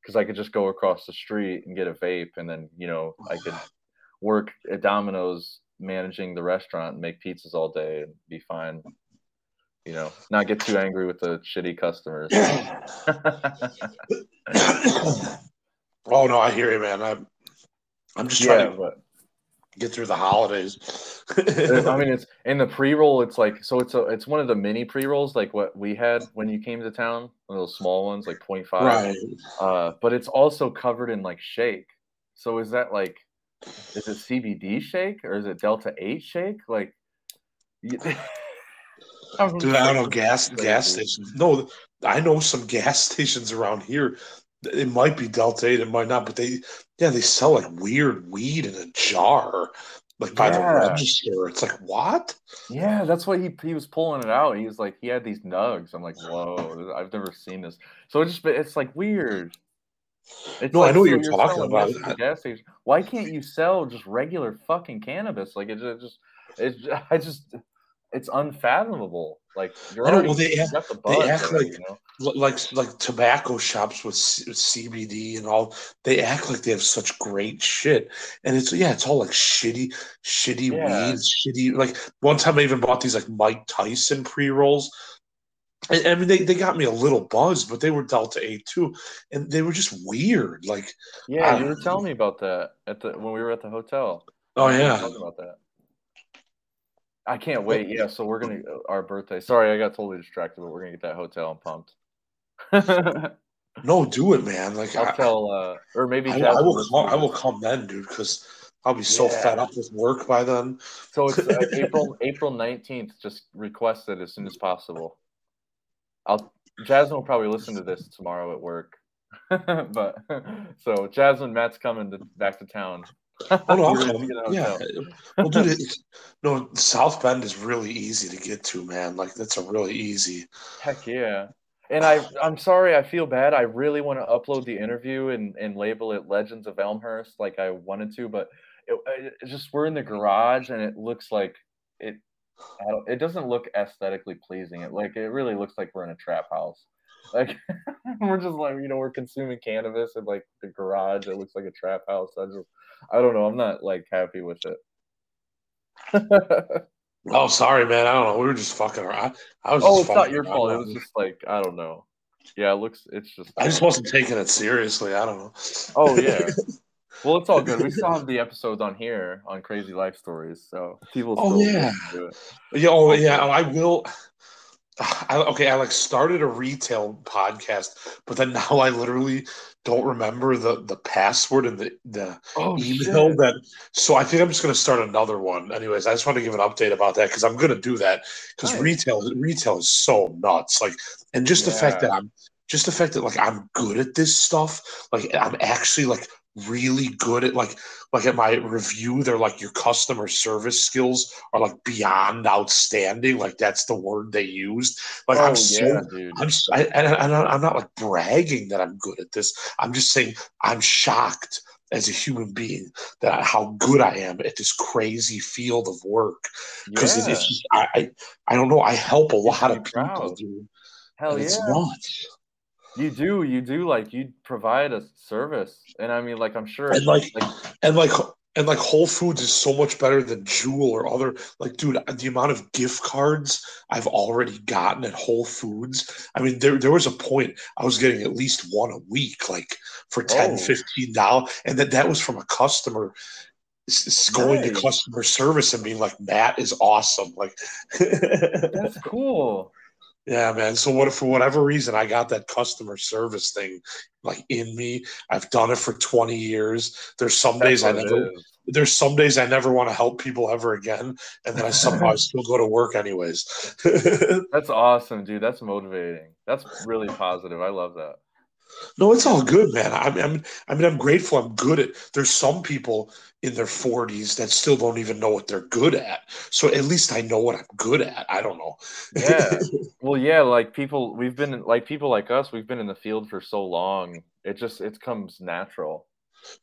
because I could just go across the street and get a vape, and then you know I could work at Domino's managing the restaurant and make pizzas all day and be fine. you know, not get too angry with the shitty customers. oh no, I hear you, man. I'm I'm just yeah, trying to but get through the holidays. I mean, it's in the pre-roll. It's like so. It's a it's one of the mini pre-rolls, like what we had when you came to town. One of those small ones, like 0.5. right. Uh, but it's also covered in like shake. So is that like, is it CBD shake or is it Delta Eight shake? Like, you- I'm Dude, I don't know gas gas stations. No, I know some gas stations around here. It might be Delta Eight, it might not, but they yeah, they sell like weird weed in a jar, like by the register. It's like what? Yeah, that's why he he was pulling it out. He was like, he had these nugs. I'm like, whoa, I've never seen this. So it's just, it's like weird. It's No, I know what you're talking about. this at gas station. Why can't you sell just regular fucking cannabis? Like it ju- just, it's ju- I just, it's unfathomable. Like you're I know, well, they act- the they act like- you know? Like like tobacco shops with C- with CBD and all, they act like they have such great shit, and it's yeah, it's all like shitty, shitty Yeah. weed, shitty. Like one time, I even bought these like Mike Tyson pre rolls. I, I mean, they, they got me a little buzz, but they were Delta Eight too, and they were just weird. Like, Yeah, I- you were telling me about that at the when we were at the hotel. oh yeah, about that. I can't wait. Yeah, so we're gonna our birthday. Sorry, I got totally distracted, but we're gonna get that hotel. I'm pumped. No, do it, man. Like, I'll tell, uh, or maybe I, I will come. I will come then, dude, because I'll be so Yeah. fed up with work by then. So it's uh, April April nineteenth. Just request it as soon as possible. I'll Jasmine will probably listen to this tomorrow at work. but so Jasmine, Matt's coming to, back to town. Oh no, I'll. Yeah. Well, dude, it, no, South Bend is really easy to get to, man. Like that's a really easy. Heck yeah. And I, I'm sorry, I feel bad. I really want to upload the interview and, and label it Legends of Elmhurst like I wanted to, but it, it just we're in the garage and it looks like it. It doesn't look aesthetically pleasing. It like it really looks like we're in a trap house. Like we're just like you know we're consuming cannabis in like the garage. It looks like a trap house. I just I don't know. I'm not like happy with it. Oh, sorry, man. I don't know. We were just fucking around. I was. oh, it's not your around. fault. It was just like I don't know. Yeah, it looks. It's just. I just wasn't taking it seriously. I don't know. Oh yeah. Well, it's all good. We still have the episodes on here on Crazy Life Stories, so people. Oh, yeah. listen it. Yeah. Oh, yeah. Oh, I will. I, okay, I like started a retail podcast, but then now I literally don't remember the the password and the the Oh email shit. that. So I think I'm just going to start another one. Anyways, I just want to give an update about that because I'm going to do that because Nice. retail retail is so nuts. Like, and just the fact that I'm just the fact that like I'm good at this stuff. Like I'm actually like really good at like like at my review they're like your customer service skills are like beyond outstanding like that's the word they used like oh i'm so yeah, dude. I'm I, and and I'm not like bragging that I'm good at this. I'm just saying I'm shocked as a human being that how good I am at this crazy field of work because yeah. it's just I, I I don't know I help a lot of people, dude. Hell yeah. it's nuts. You do. You do. Like you provide a service, and I mean, like I'm sure. And like like and like and like Whole Foods is so much better than Jewel or other like dude the amount of gift cards I've already gotten at Whole Foods I mean there there was a point I was getting at least one a week like for 10 Oh. 15 dollars and that that was from a customer going to customer service and being like Matt is awesome like that's cool. Yeah man so what if for whatever reason I got that customer service thing like in me I've done it for 20 years there's some That's days I never there's some days I never want to help people ever again, and then I somehow still go to work anyways. That's awesome, dude. That's motivating. That's really positive. I love that. No, it's all good, man. I mean, I'm, I mean, I'm grateful. I'm good at. There's some people in their 40s that still don't even know what they're good at. So at least I know what I'm good at. I don't know. Yeah. Well, yeah, like people, we've been like people like us. We've been in the field for so long. It just it comes natural.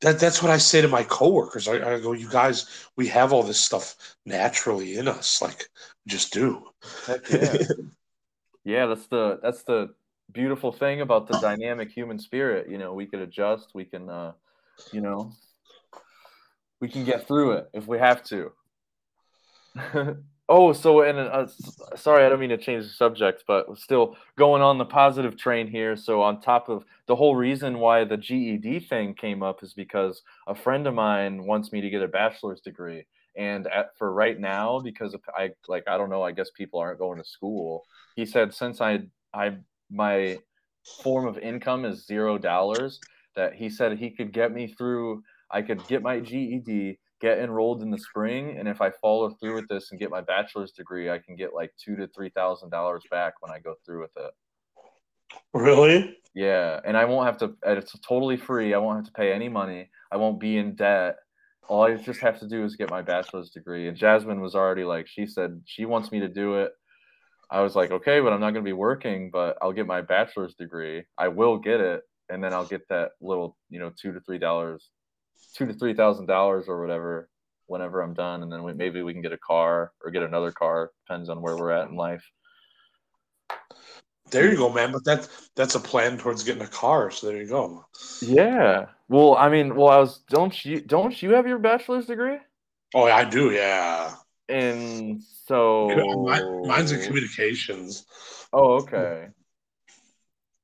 that that's what I say to my coworkers. I, I go, you guys, we have all this stuff naturally in us. Like, just do. Yeah. yeah, that's the that's the beautiful thing about the dynamic human spirit. You know, we could adjust. We can, uh, you know, we can get through it if we have to. Oh, so and uh, sorry, I don't mean to change the subject, but still going on the positive train here. So on top of the whole reason why the GED thing came up is because a friend of mine wants me to get a bachelor's degree, and at, for right now, because of, I like I don't know, I guess people aren't going to school. He said since I I my form of income is zero dollars, that he said he could get me through. I could get my GED get enrolled in the spring and if i follow through with this and get my bachelor's degree i can get like two to three thousand dollars back when i go through with it really yeah and i won't have to it's totally free i won't have to pay any money i won't be in debt all i just have to do is get my bachelor's degree and jasmine was already like she said she wants me to do it i was like okay but i'm not going to be working but i'll get my bachelor's degree i will get it and then i'll get that little you know two to three dollars two to three thousand dollars or whatever whenever I'm done, and then we, maybe we can get a car or get another car. Depends on where we're at in life. There you go, man. But that's that's a plan towards getting a car. So there you go. Yeah. Well, I mean, well, I was. Don't you don't you have your bachelor's degree? Oh, I do. Yeah. And so mine's in communications. Oh, okay.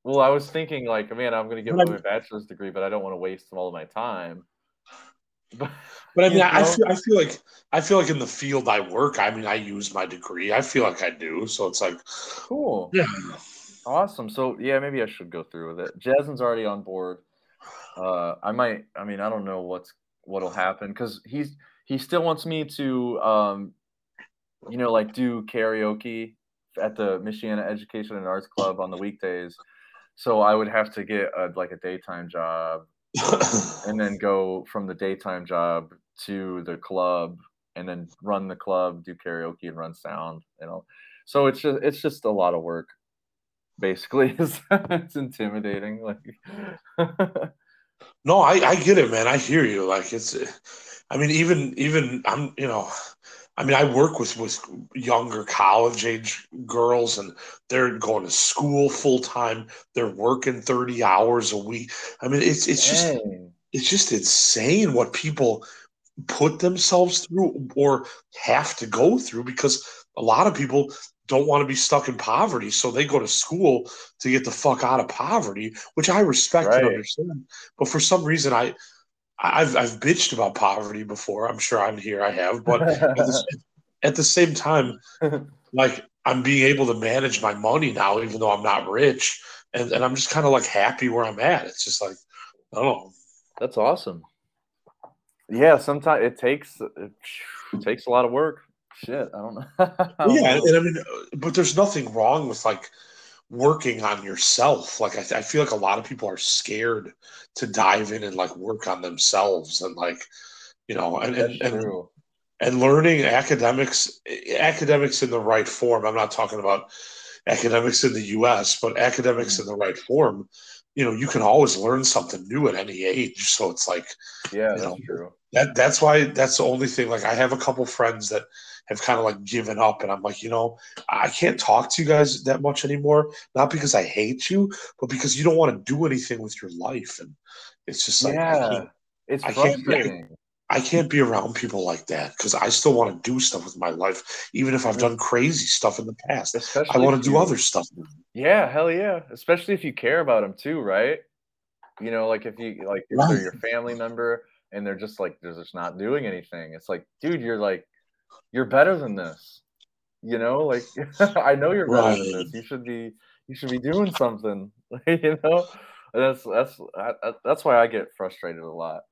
Well, I was thinking like, man, I'm gonna get my bachelor's degree, but I don't want to waste all of my time. But, but I mean, I feel, I feel like I feel like in the field I work, I mean, I use my degree. I feel like I do. So it's like, cool. Yeah. Awesome. So yeah, maybe I should go through with it. Jasmine's already on board. Uh, I might. I mean, I don't know what's what'll happen because he's he still wants me to, um, you know, like do karaoke at the Michiana Education and Arts Club on the weekdays. So I would have to get a, like a daytime job and then go from the daytime job to the club and then run the club, do karaoke and run sound, you know. So it's just it's just a lot of work. Basically, it's, it's intimidating. Like, no, I I get it, man. I hear you. Like it's, I mean, even even I'm you know, I mean, I work with with younger college age girls, and they're going to school full time. They're working thirty hours a week. I mean, it's it's just it's just insane what people put themselves through or have to go through because a lot of people don't want to be stuck in poverty, so they go to school to get the fuck out of poverty, which I respect right. and understand. But for some reason, I I've I've bitched about poverty before. I'm sure I'm here. I have, but at, the, at the same time, like I'm being able to manage my money now, even though I'm not rich, and and I'm just kind of like happy where I'm at. It's just like, I don't know. That's awesome. Yeah, sometimes it takes it takes a lot of work. Shit, I don't know. Yeah, and I mean, but there's nothing wrong with like working on yourself. Like I, I feel like a lot of people are scared to dive in and like work on themselves and like you know and and, and, and learning academics academics in the right form. I'm not talking about academics in the U.S., but academics mm-hmm. in the right form. You know, you can always learn something new at any age. So it's like, yeah, that's know, true. That that's why that's the only thing. Like I have a couple friends that have kind of like given up. And I'm like, you know, I can't talk to you guys that much anymore. Not because I hate you, but because you don't want to do anything with your life. And it's just like, yeah, it's frustrating. I can't be around people like that because I still want to do stuff with my life, even if I've done crazy stuff in the past. Especially I want to do other stuff. Yeah, hell yeah. Especially if you care about them too, right? You know, like if you like if right. they're your family member and they're just like they're just not doing anything. It's like, dude, you're like you're better than this. You know, like I know you're better right. than this. You should be you should be doing something. you know, that's that's that's why I get frustrated a lot.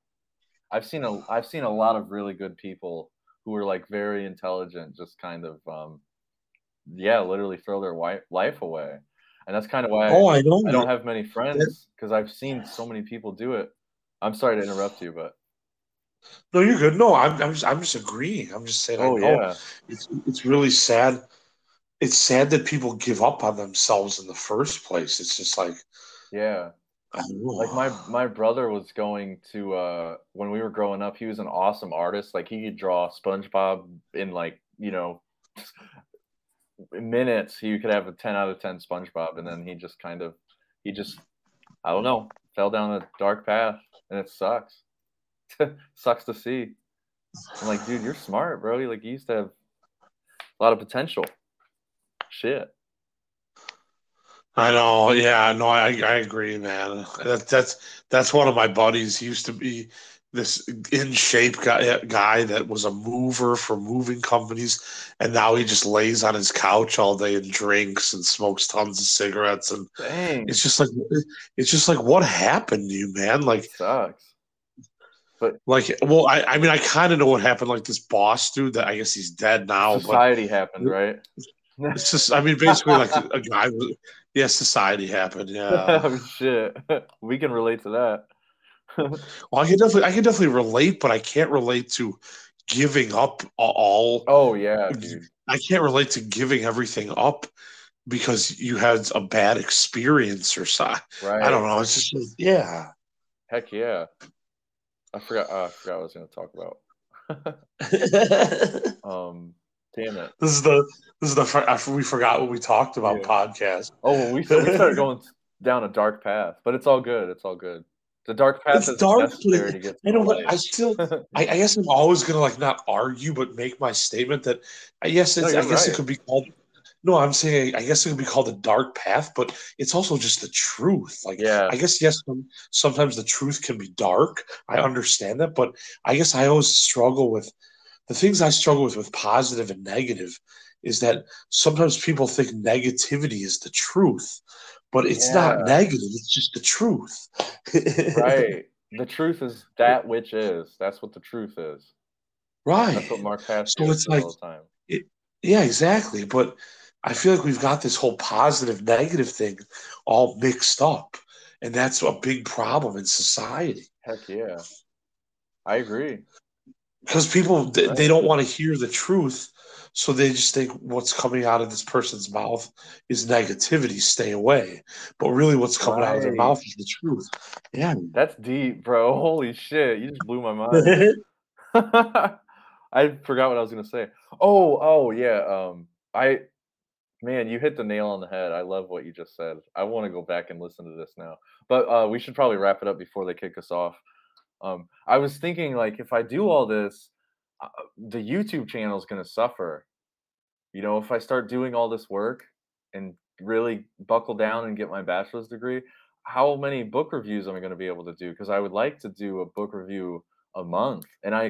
I've seen a I've seen a lot of really good people who are like very intelligent, just kind of um, yeah, literally throw their life away, and that's kind of why oh, I, I don't I don't have many friends because I've seen so many people do it. I'm sorry to interrupt you, but no, you're good. No, I'm I'm just, I'm just agreeing. I'm just saying. Oh yeah, it's it's really sad. It's sad that people give up on themselves in the first place. It's just like, yeah, like my my brother was going to uh when we were growing up. He was an awesome artist. Like he could draw SpongeBob in like you know minutes. He could have a ten out of ten SpongeBob, and then he just kind of he just I don't know fell down a dark path, and it sucks. sucks to see. I'm like, dude, you're smart, bro. You like you used to have A lot of potential. Shit. I know. Yeah, no, I I agree, man. That, that's that's one of my buddies. He used to be this in shape guy, guy that was a mover for moving companies, and now he just lays on his couch all day and drinks and smokes tons of cigarettes. And Dang. it's just like it's just like what happened to you, man? Like sucks. But like, well, I I mean, I kind of know what happened. Like this boss dude that I guess he's dead now, but society happened, right? it's just I mean, basically like a guy. Was, Yeah, society happened. Yeah. oh shit. We can relate to that. Well, I can definitely, I can definitely relate, but I can't relate to giving up all. Oh yeah, dude. I can't relate to giving everything up because you had a bad experience or so. Right. I don't know. It's just yeah. Heck yeah. I forgot. Uh, I forgot what I was going to talk about. this Um, damn it! This is the this is the fir- after we forgot what we talked about Yeah. podcast. Oh, well, we we started going down a dark path, but it's all good. It's all good. The dark path It's is dark, necessary but to get. You know what? I still, I, I guess I'm always gonna like not argue, but make my statement that I guess it's, No, I you're guess it could be called. No, I'm saying I guess it could be called a dark path, but it's also just the truth. Like, Yeah. I guess yes, sometimes the truth can be dark. I understand that, but I guess I always struggle with the things I struggle with with positive and negative is that sometimes people think negativity is the truth, but it's not negative. It's just the truth. right. The truth is that which is. That's what the truth is. Right. That's what Mark Pass So it's like- all the time. Yeah, exactly. But I feel like we've got this whole positive negative thing all mixed up. And that's a big problem in society. Heck yeah. I agree. Because people they, Right. they don't want to hear the truth, so they just think what's coming out of this person's mouth is negativity, stay away. But really what's coming out of their mouth is the truth. Yeah. That's deep, bro. Holy shit. You just blew my mind. I forgot what I was gonna say. Oh, oh yeah. Um, I, man, you hit the nail on the head. I love what you just said. I want to go back and listen to this now, but uh, we should probably wrap it up before they kick us off. Um, I was thinking like if I do all this, uh, the YouTube channel is gonna suffer. You know, if I start doing all this work and really buckle down and get my bachelor's degree, how many book reviews am I going to be able to do? Because I would like to do a book review a month, and I